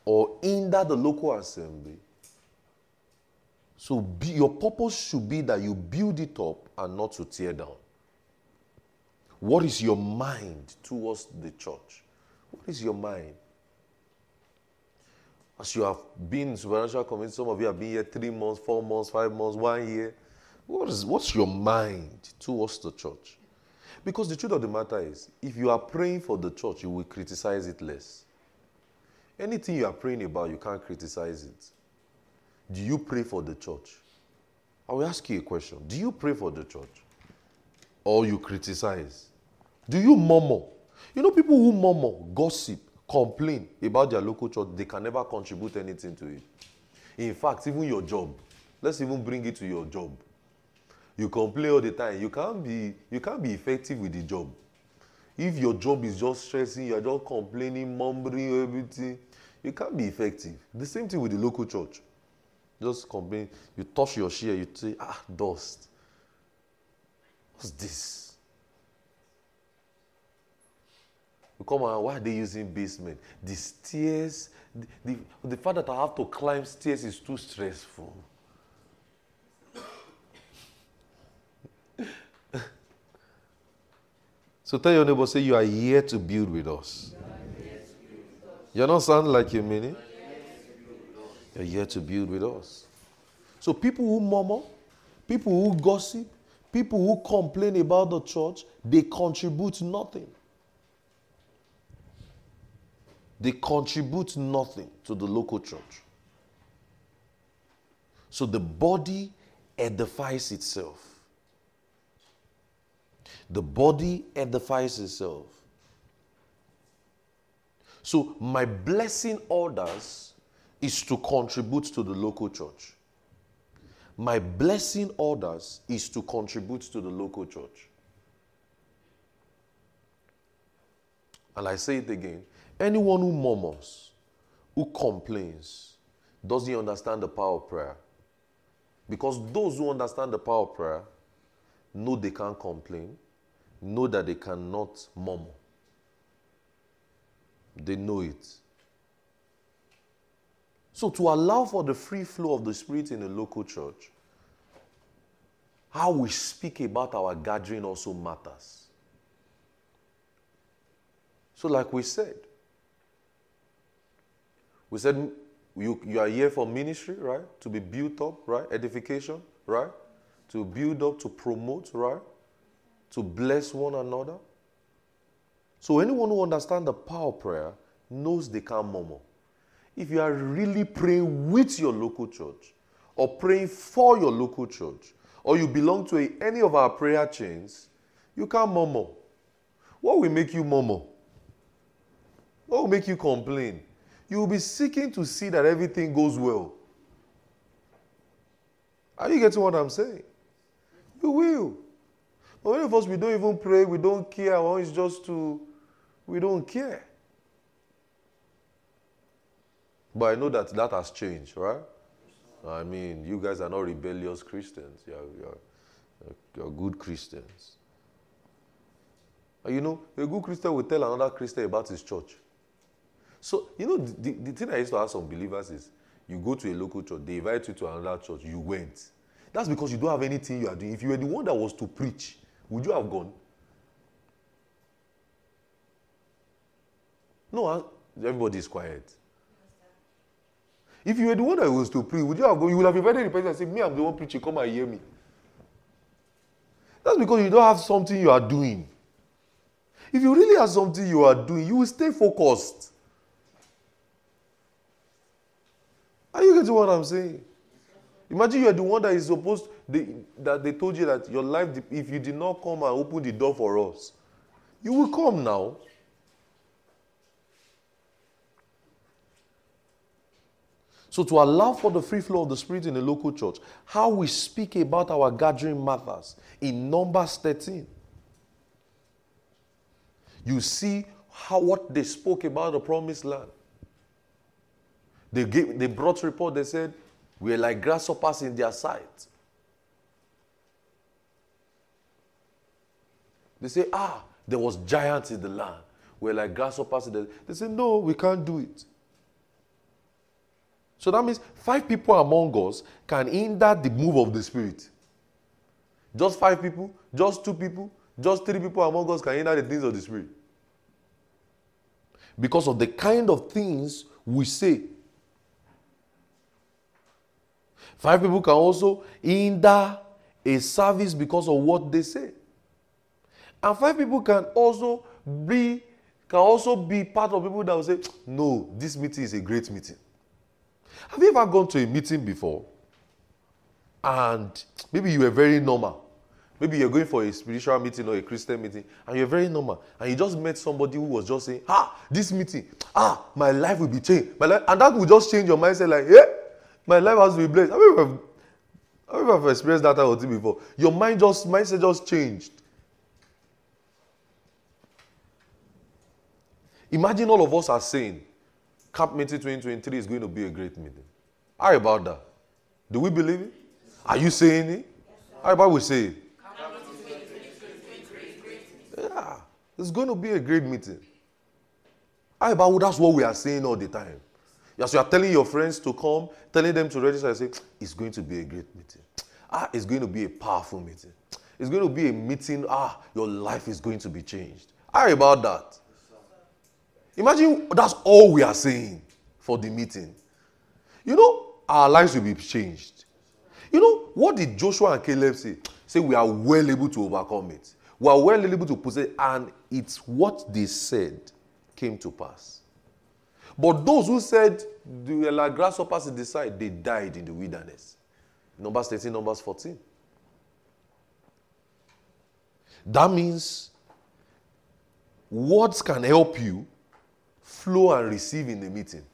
or hinder the local assembly. So be, your purpose should be that you build it up and not to tear down. What is your mind towards the church? What is your mind? As you have been in supernatural community, some of you have been here three months, four months, five months, one year. What is what's your mind towards the church? Because the truth of the matter is, if you are praying for the church, you will criticize it less. Anything you are praying about, you can't criticize it. Do you pray for the church? I will ask you a question. Do you pray for the church? Or you criticize? Do you murmur? You know, people who murmur, gossip, complain about their local church, they can never contribute anything to it. In fact, even your job, let's even bring it to your job. You complain all the time. You can't be, you can't be effective with the job. If your job is just stressing, you're just complaining, mumbling, everything, you can't be effective. The same thing with the local church. Just complain. You touch your chair, you say, ah, dust. What's this? Come on, why are they using basement? The stairs, the, the, the fact that I have to climb stairs is too stressful. so tell your neighbor, say, You are here to build with us. You don't sound like you mean it. You're here to build with us. So people who murmur, people who gossip, people who complain about the church, they contribute nothing. They contribute nothing to the local church. So the body edifies itself. The body edifies itself. So my blessing orders is to contribute to the local church. My blessing orders is to contribute to the local church. And I say it again Anyone who murmurs, who complains, doesn't understand the power of prayer. Because those who understand the power of prayer know they can't complain, know that they cannot murmur. They know it. So, to allow for the free flow of the Spirit in a local church, how we speak about our gathering also matters. So, like we said, we said you, you are here for ministry, right? To be built up, right? Edification, right? To build up, to promote, right? To bless one another. So anyone who understands the power of prayer knows they can't murmur. If you are really praying with your local church or praying for your local church or you belong to a, any of our prayer chains, you can't murmur. What will make you murmur? What will make you complain? You will be seeking to see that everything goes well. Are you getting what I'm saying? You will. But many of us, we don't even pray, we don't care. Our is just to, we don't care. But I know that that has changed, right? I mean, you guys are not rebellious Christians. You're, you're, you're good Christians. You know, a good Christian will tell another Christian about his church. So, you know, the, the thing I used to ask some believers is you go to a local church, they invite you to another church, you went. That's because you don't have anything you are doing. If you were the one that was to preach, would you have gone? No, everybody is quiet. If you were the one that was to preach, would you have gone? You would have invited the person and said, Me, I'm the one preaching, come and hear me. That's because you don't have something you are doing. If you really have something you are doing, you will stay focused. Are you getting what I'm saying? Imagine you're the one that is supposed they, that they told you that your life, if you did not come and open the door for us, You will come now. So, to allow for the free flow of the Spirit in the local church, how we speak about our gathering matters in Numbers 13. You see how what they spoke about the promised land. They, gave, they brought report, they said, We are like grasshoppers in their sight. They say, Ah, there was giants in the land. We're like grasshoppers in the They say, No, we can't do it. So that means five people among us can hinder the move of the Spirit. Just five people, just two people, just three people among us can hinder the things of the Spirit. Because of the kind of things we say. Five people can also hinder a service because of what they say. And five people can also be can also be part of people that will say, no, this meeting is a great meeting. Have you ever gone to a meeting before and maybe you were very normal? Maybe you're going for a spiritual meeting or a Christian meeting and you're very normal and you just met somebody who was just saying, Ah, this meeting, ah, my life will be changed. My life, and that will just change your mindset like, Yeah, my life has to be blessed. Have you ever, have you ever experienced that type of thing before? Your mind just, mindset just changed. Imagine all of us are saying, Camp Meeting 2023 is going to be a great meeting. How about that? Do we believe it? Are you saying it? How about we say it? Yeah, it's going to be a great meeting. How about that's what we are saying all the time? Yes, you are telling your friends to come, telling them to register and say, it's going to be a great meeting. Ah, it's going to be a powerful meeting. It's going to be a meeting, ah, your life is going to be changed. How about that? Imagine that's all we are saying for the meeting. You know, our lives will be changed. You know, what did Joshua and Caleb say? Say we are well able to overcome it. We are well able to possess, it. and it's what they said came to pass. But those who said they were eh, like grasshoppers in the side, they died in the wilderness. Numbers 13, Numbers 14. That means words can help you flow and receive in the meeting.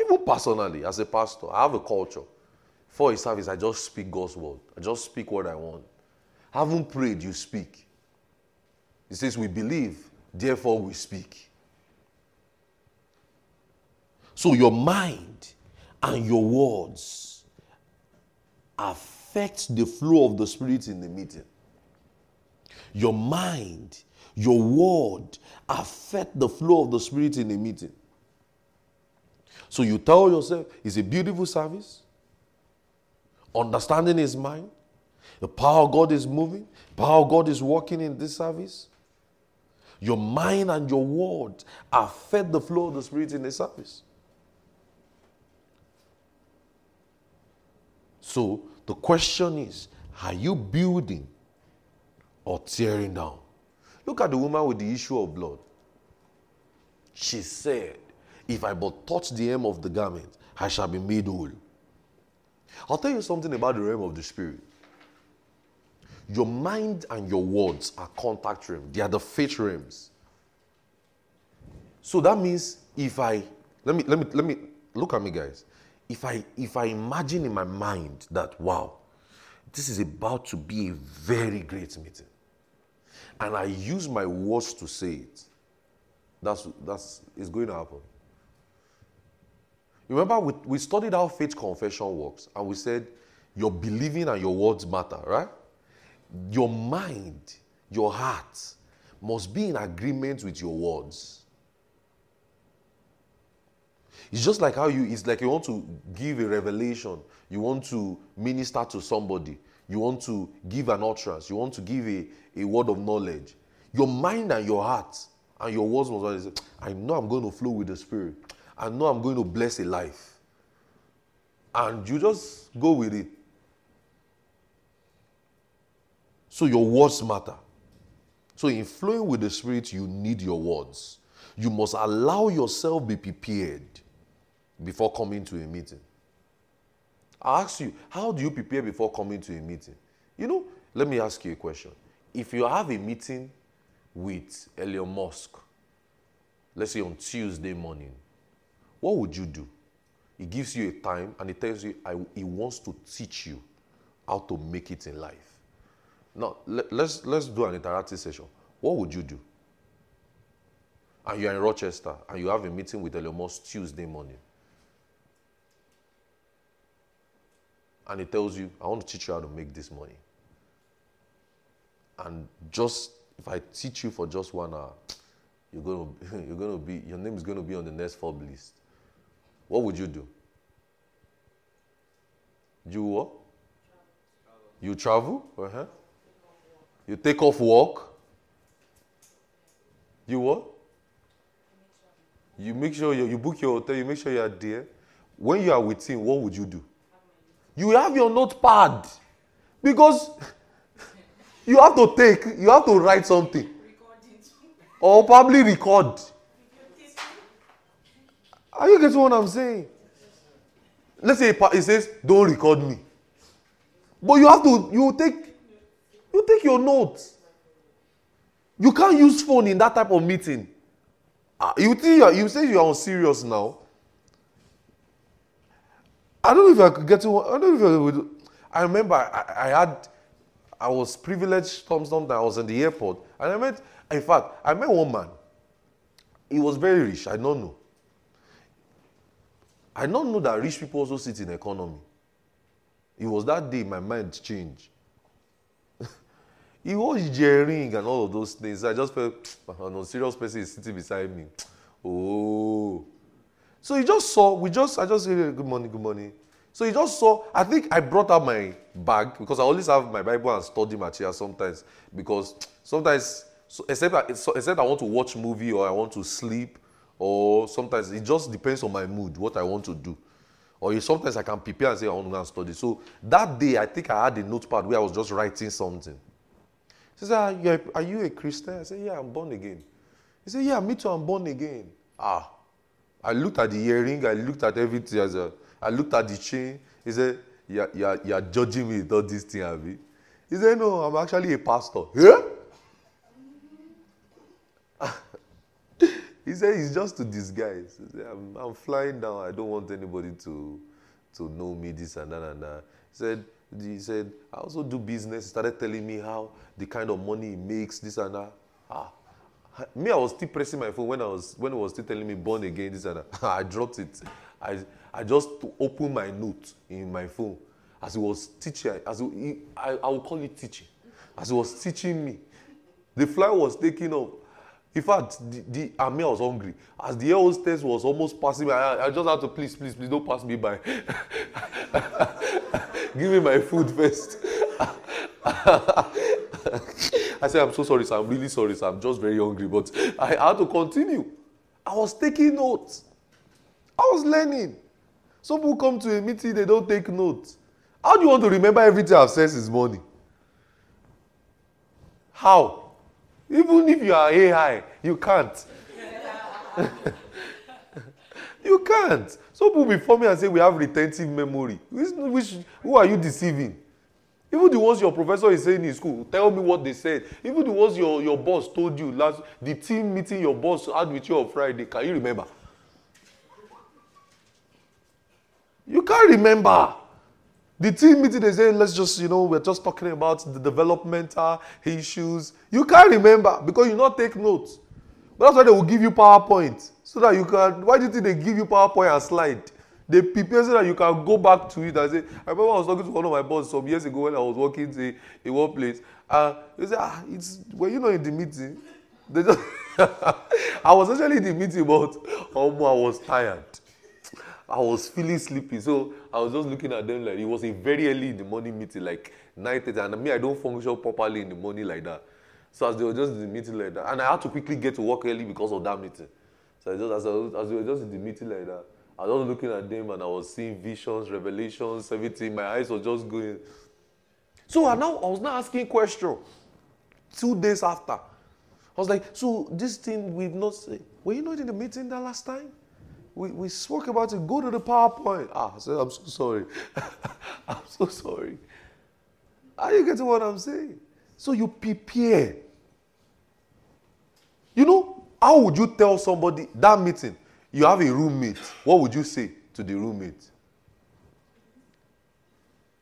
Even personally, as a pastor, I have a culture. For a service, I just speak God's word. I just speak what I want. Haven't prayed, you speak. He says, We believe, therefore we speak. So your mind and your words affect the flow of the Spirit in the meeting. Your mind your word affect the flow of the spirit in the meeting. So you tell yourself it's a beautiful service. Understanding is mine. The power of God is moving. The Power of God is working in this service. Your mind and your word affect the flow of the spirit in the service. So the question is, are you building or tearing down? Look at the woman with the issue of blood. She said, If I but touch the hem of the garment, I shall be made whole. I'll tell you something about the realm of the spirit. Your mind and your words are contact realms, they are the faith realms. So that means if I let me let me let me look at me, guys. If I if I imagine in my mind that wow, this is about to be a very great meeting and I use my words to say it, that's, that's it's going to happen. Remember, we, we studied how faith confession works, and we said your believing and your words matter, right? Your mind, your heart must be in agreement with your words. It's just like how you, it's like you want to give a revelation, you want to minister to somebody, you want to give an utterance, you want to give a, a word of knowledge. Your mind and your heart and your words must always say, I know I'm going to flow with the Spirit. I know I'm going to bless a life. And you just go with it. So your words matter. So in flowing with the Spirit, you need your words. You must allow yourself be prepared before coming to a meeting. I ask you, how do you prepare before coming to a meeting? You know, let me ask you a question. If you have a meeting with Elon Musk, let's say on Tuesday morning, what would you do? He gives you a time and he tells you I, he wants to teach you how to make it in life. Now, let, let's, let's do an interactive session. What would you do? And you're in Rochester and you have a meeting with Elon Musk Tuesday morning. And he tells you, I want to teach you how to make this money. And just if I teach you for just one hour, you're gonna you're gonna be your name is gonna be on the next Forbes list. What would you do? You what? You travel? Uh-huh. You take off work? You what? You make sure you, you book your hotel, you make sure you are there. When you are with him, what would you do? You have your notepad. Because you have to take, you have to write something. Or probably record. Are you getting what I'm saying? Let's say it says, don't record me. But you have to, you take, you take your notes. You can't use phone in that type of meeting. Uh, you think you, you say you are on serious now. I don't know if I could get to. I don't know if I would. I remember I, I had, I was privileged sometimes. I was in the airport and I met. In fact, I met one man. He was very rich. I don't know. I don't know that rich people also sit in economy. It was that day my mind changed. he was jeering and all of those things. I just felt, no serious person is sitting beside me. Oh. So he just saw, we just, I just said, good morning, good morning. So he just saw, I think I brought out my bag because I always have my Bible and study material sometimes because sometimes, so except, I, except I want to watch movie or I want to sleep or sometimes it just depends on my mood, what I want to do. Or sometimes I can prepare and say I want to go and study. So that day, I think I had a notepad where I was just writing something. He said, are you, are you a Christian? I said, yeah, I'm born again. He said, yeah, me too, I'm born again. Ah. I looked at the earring, I looked at everything. A, I looked at the chain. He said, you're, you're, you're judging me with all these things, Abby. He said, no, I'm actually a pastor. Yeah? He said it's just to disguise. Said, I'm, I'm, flying down. I don't want anybody to, to know me, this and that and that. He said, he said, I also do business. He started telling me how the kind of money he makes, this and that. Ah. Me, I was still pressing my phone when I was when he was still telling me born again, this and that. I dropped it. I, I just opened my note in my phone as he was teaching. As he, I, I will call it teaching. As he was teaching me, the flight was taking off. In fact, the, the Amir was hungry. As the air hostess was almost passing me, I, I just had to please, please, please don't pass me by. Give me my food first. I said, I'm so sorry, sir. I'm really sorry, sir. I'm just very hungry. But I had to continue. I was taking notes. I was learning. Some people come to a meeting, they don't take notes. How do you want to remember everything I've said this morning? How? Even if you are AI, you can't. you can't. Some people before me and say we have retentive memory. Which, which, who are you deceiving? Even the ones your professor is saying in school, tell me what they said. Even the ones your, your boss told you last, the team meeting your boss had with you on Friday, can you remember? You can't remember. The team meeting, they say, let's just, you know, we're just talking about the developmental issues. You can't remember because you not take notes. But that's why they will give you PowerPoint. So that you can, why do you think they give you PowerPoint and slide? They prepare so that you can go back to it and say, I remember I was talking to one of my bosses some years ago when I was working in, in one place. And they said, ah, it's, were you not in the meeting? They just I was actually in the meeting, but um, I was tired. I was feeling sleepy. So I was just looking at them like it was a very early in the morning meeting, like 9:30. And me, I don't function properly in the morning like that. So as they were just in the meeting like that, and I had to quickly get to work early because of that meeting. So I just as, I was, as they were just in the meeting like that, I was looking at them and I was seeing visions, revelations, everything. My eyes were just going. So I now I was now asking question. Two days after, I was like, so this thing we've not said. Were you not in the meeting that last time? we, we spoke about it. Go to the PowerPoint. Ah, I said, I'm so sorry. I'm so sorry. Are you getting what I'm saying? So you prepare. You know, how would you tell somebody that meeting? You have a roommate. What would you say to the roommate?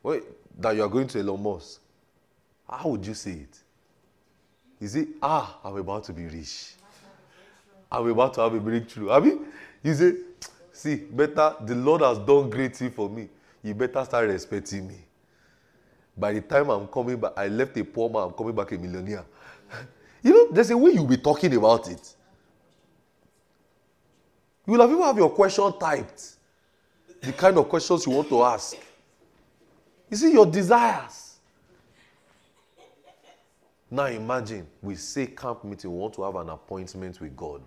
Wait, that you are going to Elon Musk. How would you say it? Is it, ah, I'm about to be rich. I'm about to have a breakthrough. I mean, you say, see, better, the Lord has done great thing for me. You better start respecting me. By the time I'm coming back, I left a poor man, I'm coming back a millionaire. you know, there's a way you'll be talking about it. You will have even have your question typed. The kind of questions you want to ask. You see, your desires. Now imagine we say camp meeting, we want to have an appointment with God.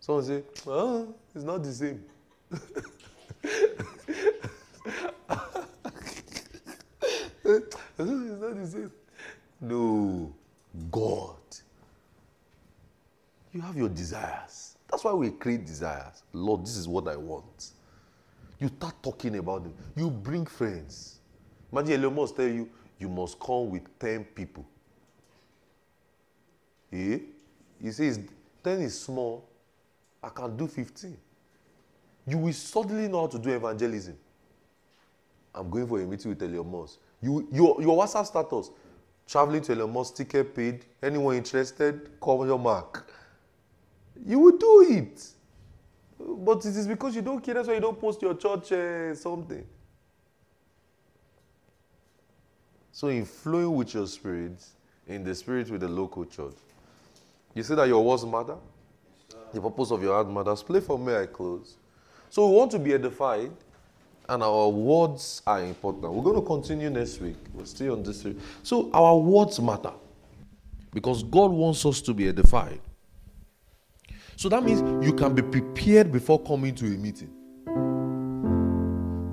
Someone say, oh, it's not the same. it's not the same. No, God. You have your desires. That's why we create desires. Lord, this is what I want. You start talking about it. You bring friends. Imagine Elon Musk tell you, you must come with 10 people. Eh? He says, 10 is small. I can do 15. You will suddenly know how to do evangelism. I'm going for a meeting with Elon Musk. You, your, your WhatsApp status, traveling to Elon Musk, ticket paid. Anyone interested, call your mark. You will do it. But it is because you don't care, that's why you don't post your church uh, something. So, in flowing with your spirit, in the spirit with the local church, you see that your words matter? The purpose of your heart matters. Play for me, I close. So, we want to be edified, and our words are important. We're going to continue next week. We're still on this series. So, our words matter because God wants us to be edified. So that means you can be prepared before coming to a meeting.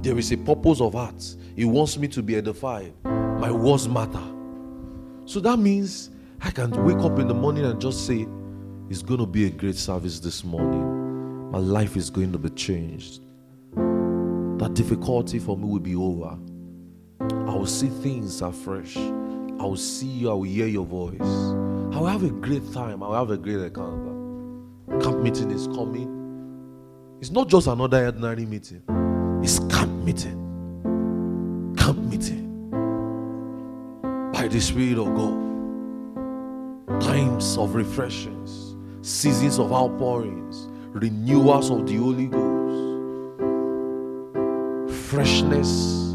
There is a purpose of heart. He wants me to be edified. My words matter. So that means I can wake up in the morning and just say, It's going to be a great service this morning. My life is going to be changed. That difficulty for me will be over. I will see things afresh. I will see you. I will hear your voice. I will have a great time. I will have a great encounter. Camp meeting is coming. It's not just another ordinary meeting, it's camp meeting. Camp meeting. By the Spirit of God. Times of refreshings, seasons of outpourings, renewals of the Holy Ghost, freshness,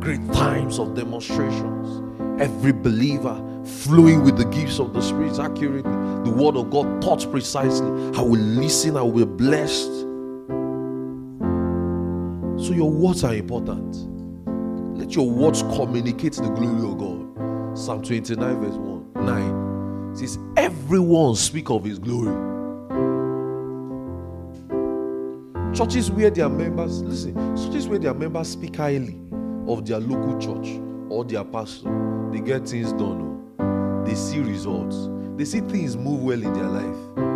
great times of demonstrations. Every believer flowing with the gifts of the Spirit accurately, the Word of God taught precisely. I will listen, I will be blessed. So, your words are important. Let your words communicate the glory of God. Psalm 29, verse 1 9 says, Everyone speak of his glory. Churches where their members, listen, churches where their members speak highly of their local church or their pastor, they get things done. They see results, they see things move well in their life.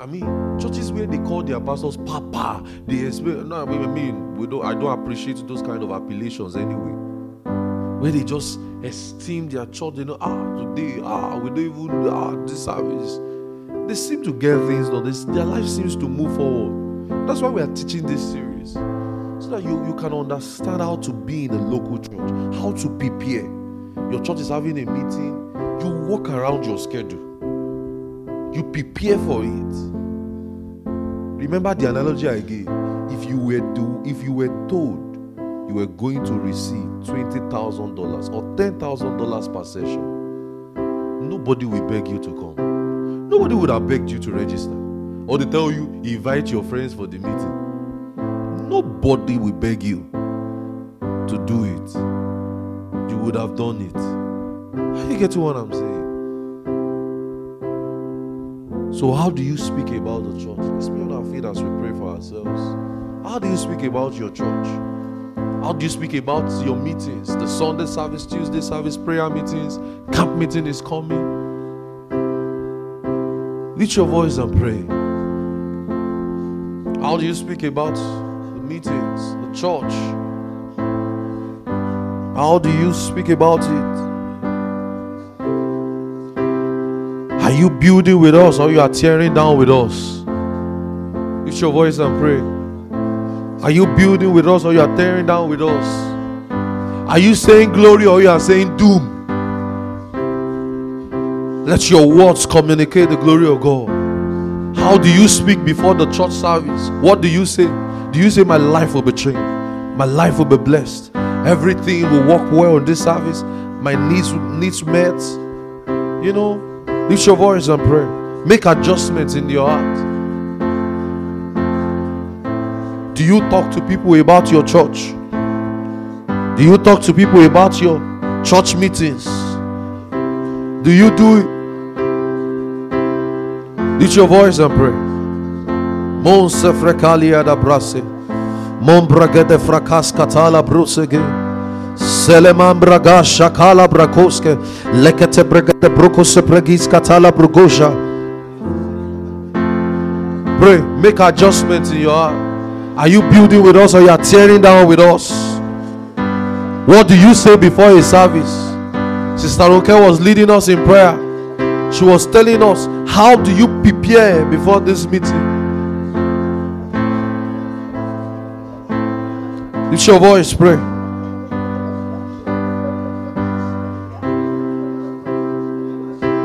I mean, churches where they call their pastors Papa, they expect. No, I mean, we don't. I don't appreciate those kind of appellations anyway. Where they just esteem their church, they know, ah, today, ah, we don't even ah this service. They seem to get things done. This, their life seems to move forward. That's why we are teaching this series so that you, you can understand how to be in a local church, how to prepare. Your church is having a meeting, you walk around your schedule, you prepare for it. Remember the analogy I gave. If you were to, if you were told you were going to receive twenty thousand dollars or ten thousand dollars per session, nobody will beg you to come. Nobody would have begged you to register, or they tell you invite your friends for the meeting. Nobody will beg you to do it. You would have done it. You get what I'm saying? So, how do you speak about the church? Let's be on our feet as we pray for ourselves. How do you speak about your church? How do you speak about your meetings? The Sunday service, Tuesday service, prayer meetings, camp meeting is coming. Lift your voice and pray. How do you speak about meetings, the church. How do you speak about it? Are you building with us or you are tearing down with us? Lift your voice and pray. Are you building with us or you are tearing down with us? Are you saying glory or you are saying doom? Let your words communicate the glory of God. How do you speak before the church service? What do you say? Do you say, My life will be changed? My life will be blessed. Everything will work well in this service. My needs needs met. You know, Lift your voice and pray. Make adjustments in your heart. Do you talk to people about your church? Do you talk to people about your church meetings? Do you do it? Lift your voice and pray. Mon se frekalia da brase. Mon bragade fracas catala brusege. Seleman braga shakala brakoske lekete bregate brokose pregis katala brugosha. Pray, make adjustments in your heart. Are you building with us or you are tearing down with us? What do you say before a service? Sister Roke was leading us in prayer. She was telling us, How do you prepare before this meeting? It's your voice, pray.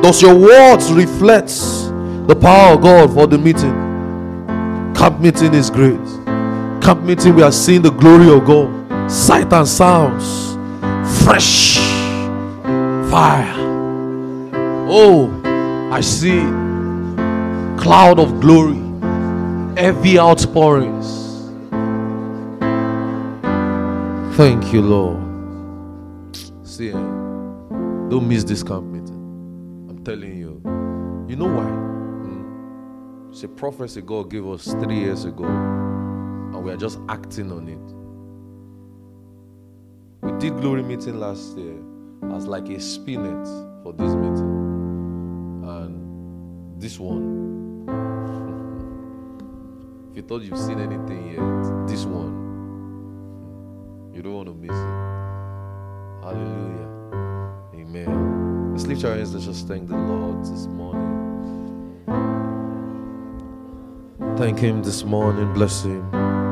Does your words reflect the power of God for the meeting? Camp meeting is great. Camp meeting, we are seeing the glory of God. Sight and sounds. Fresh fire. Oh, I see cloud of glory. Heavy outpourings. Thank you, Lord. See, don't miss this camp meeting. I'm telling you. You know why? Mm. It's a prophecy God gave us three years ago, and we are just acting on it. We did glory meeting last year as like a spinet for this meeting, and this one. if you thought you've seen anything yet, this one, you don't want to miss it. Hallelujah. Amen. Let's lift our hands. Let's just thank the Lord this morning. Thank Him this morning. Bless Him.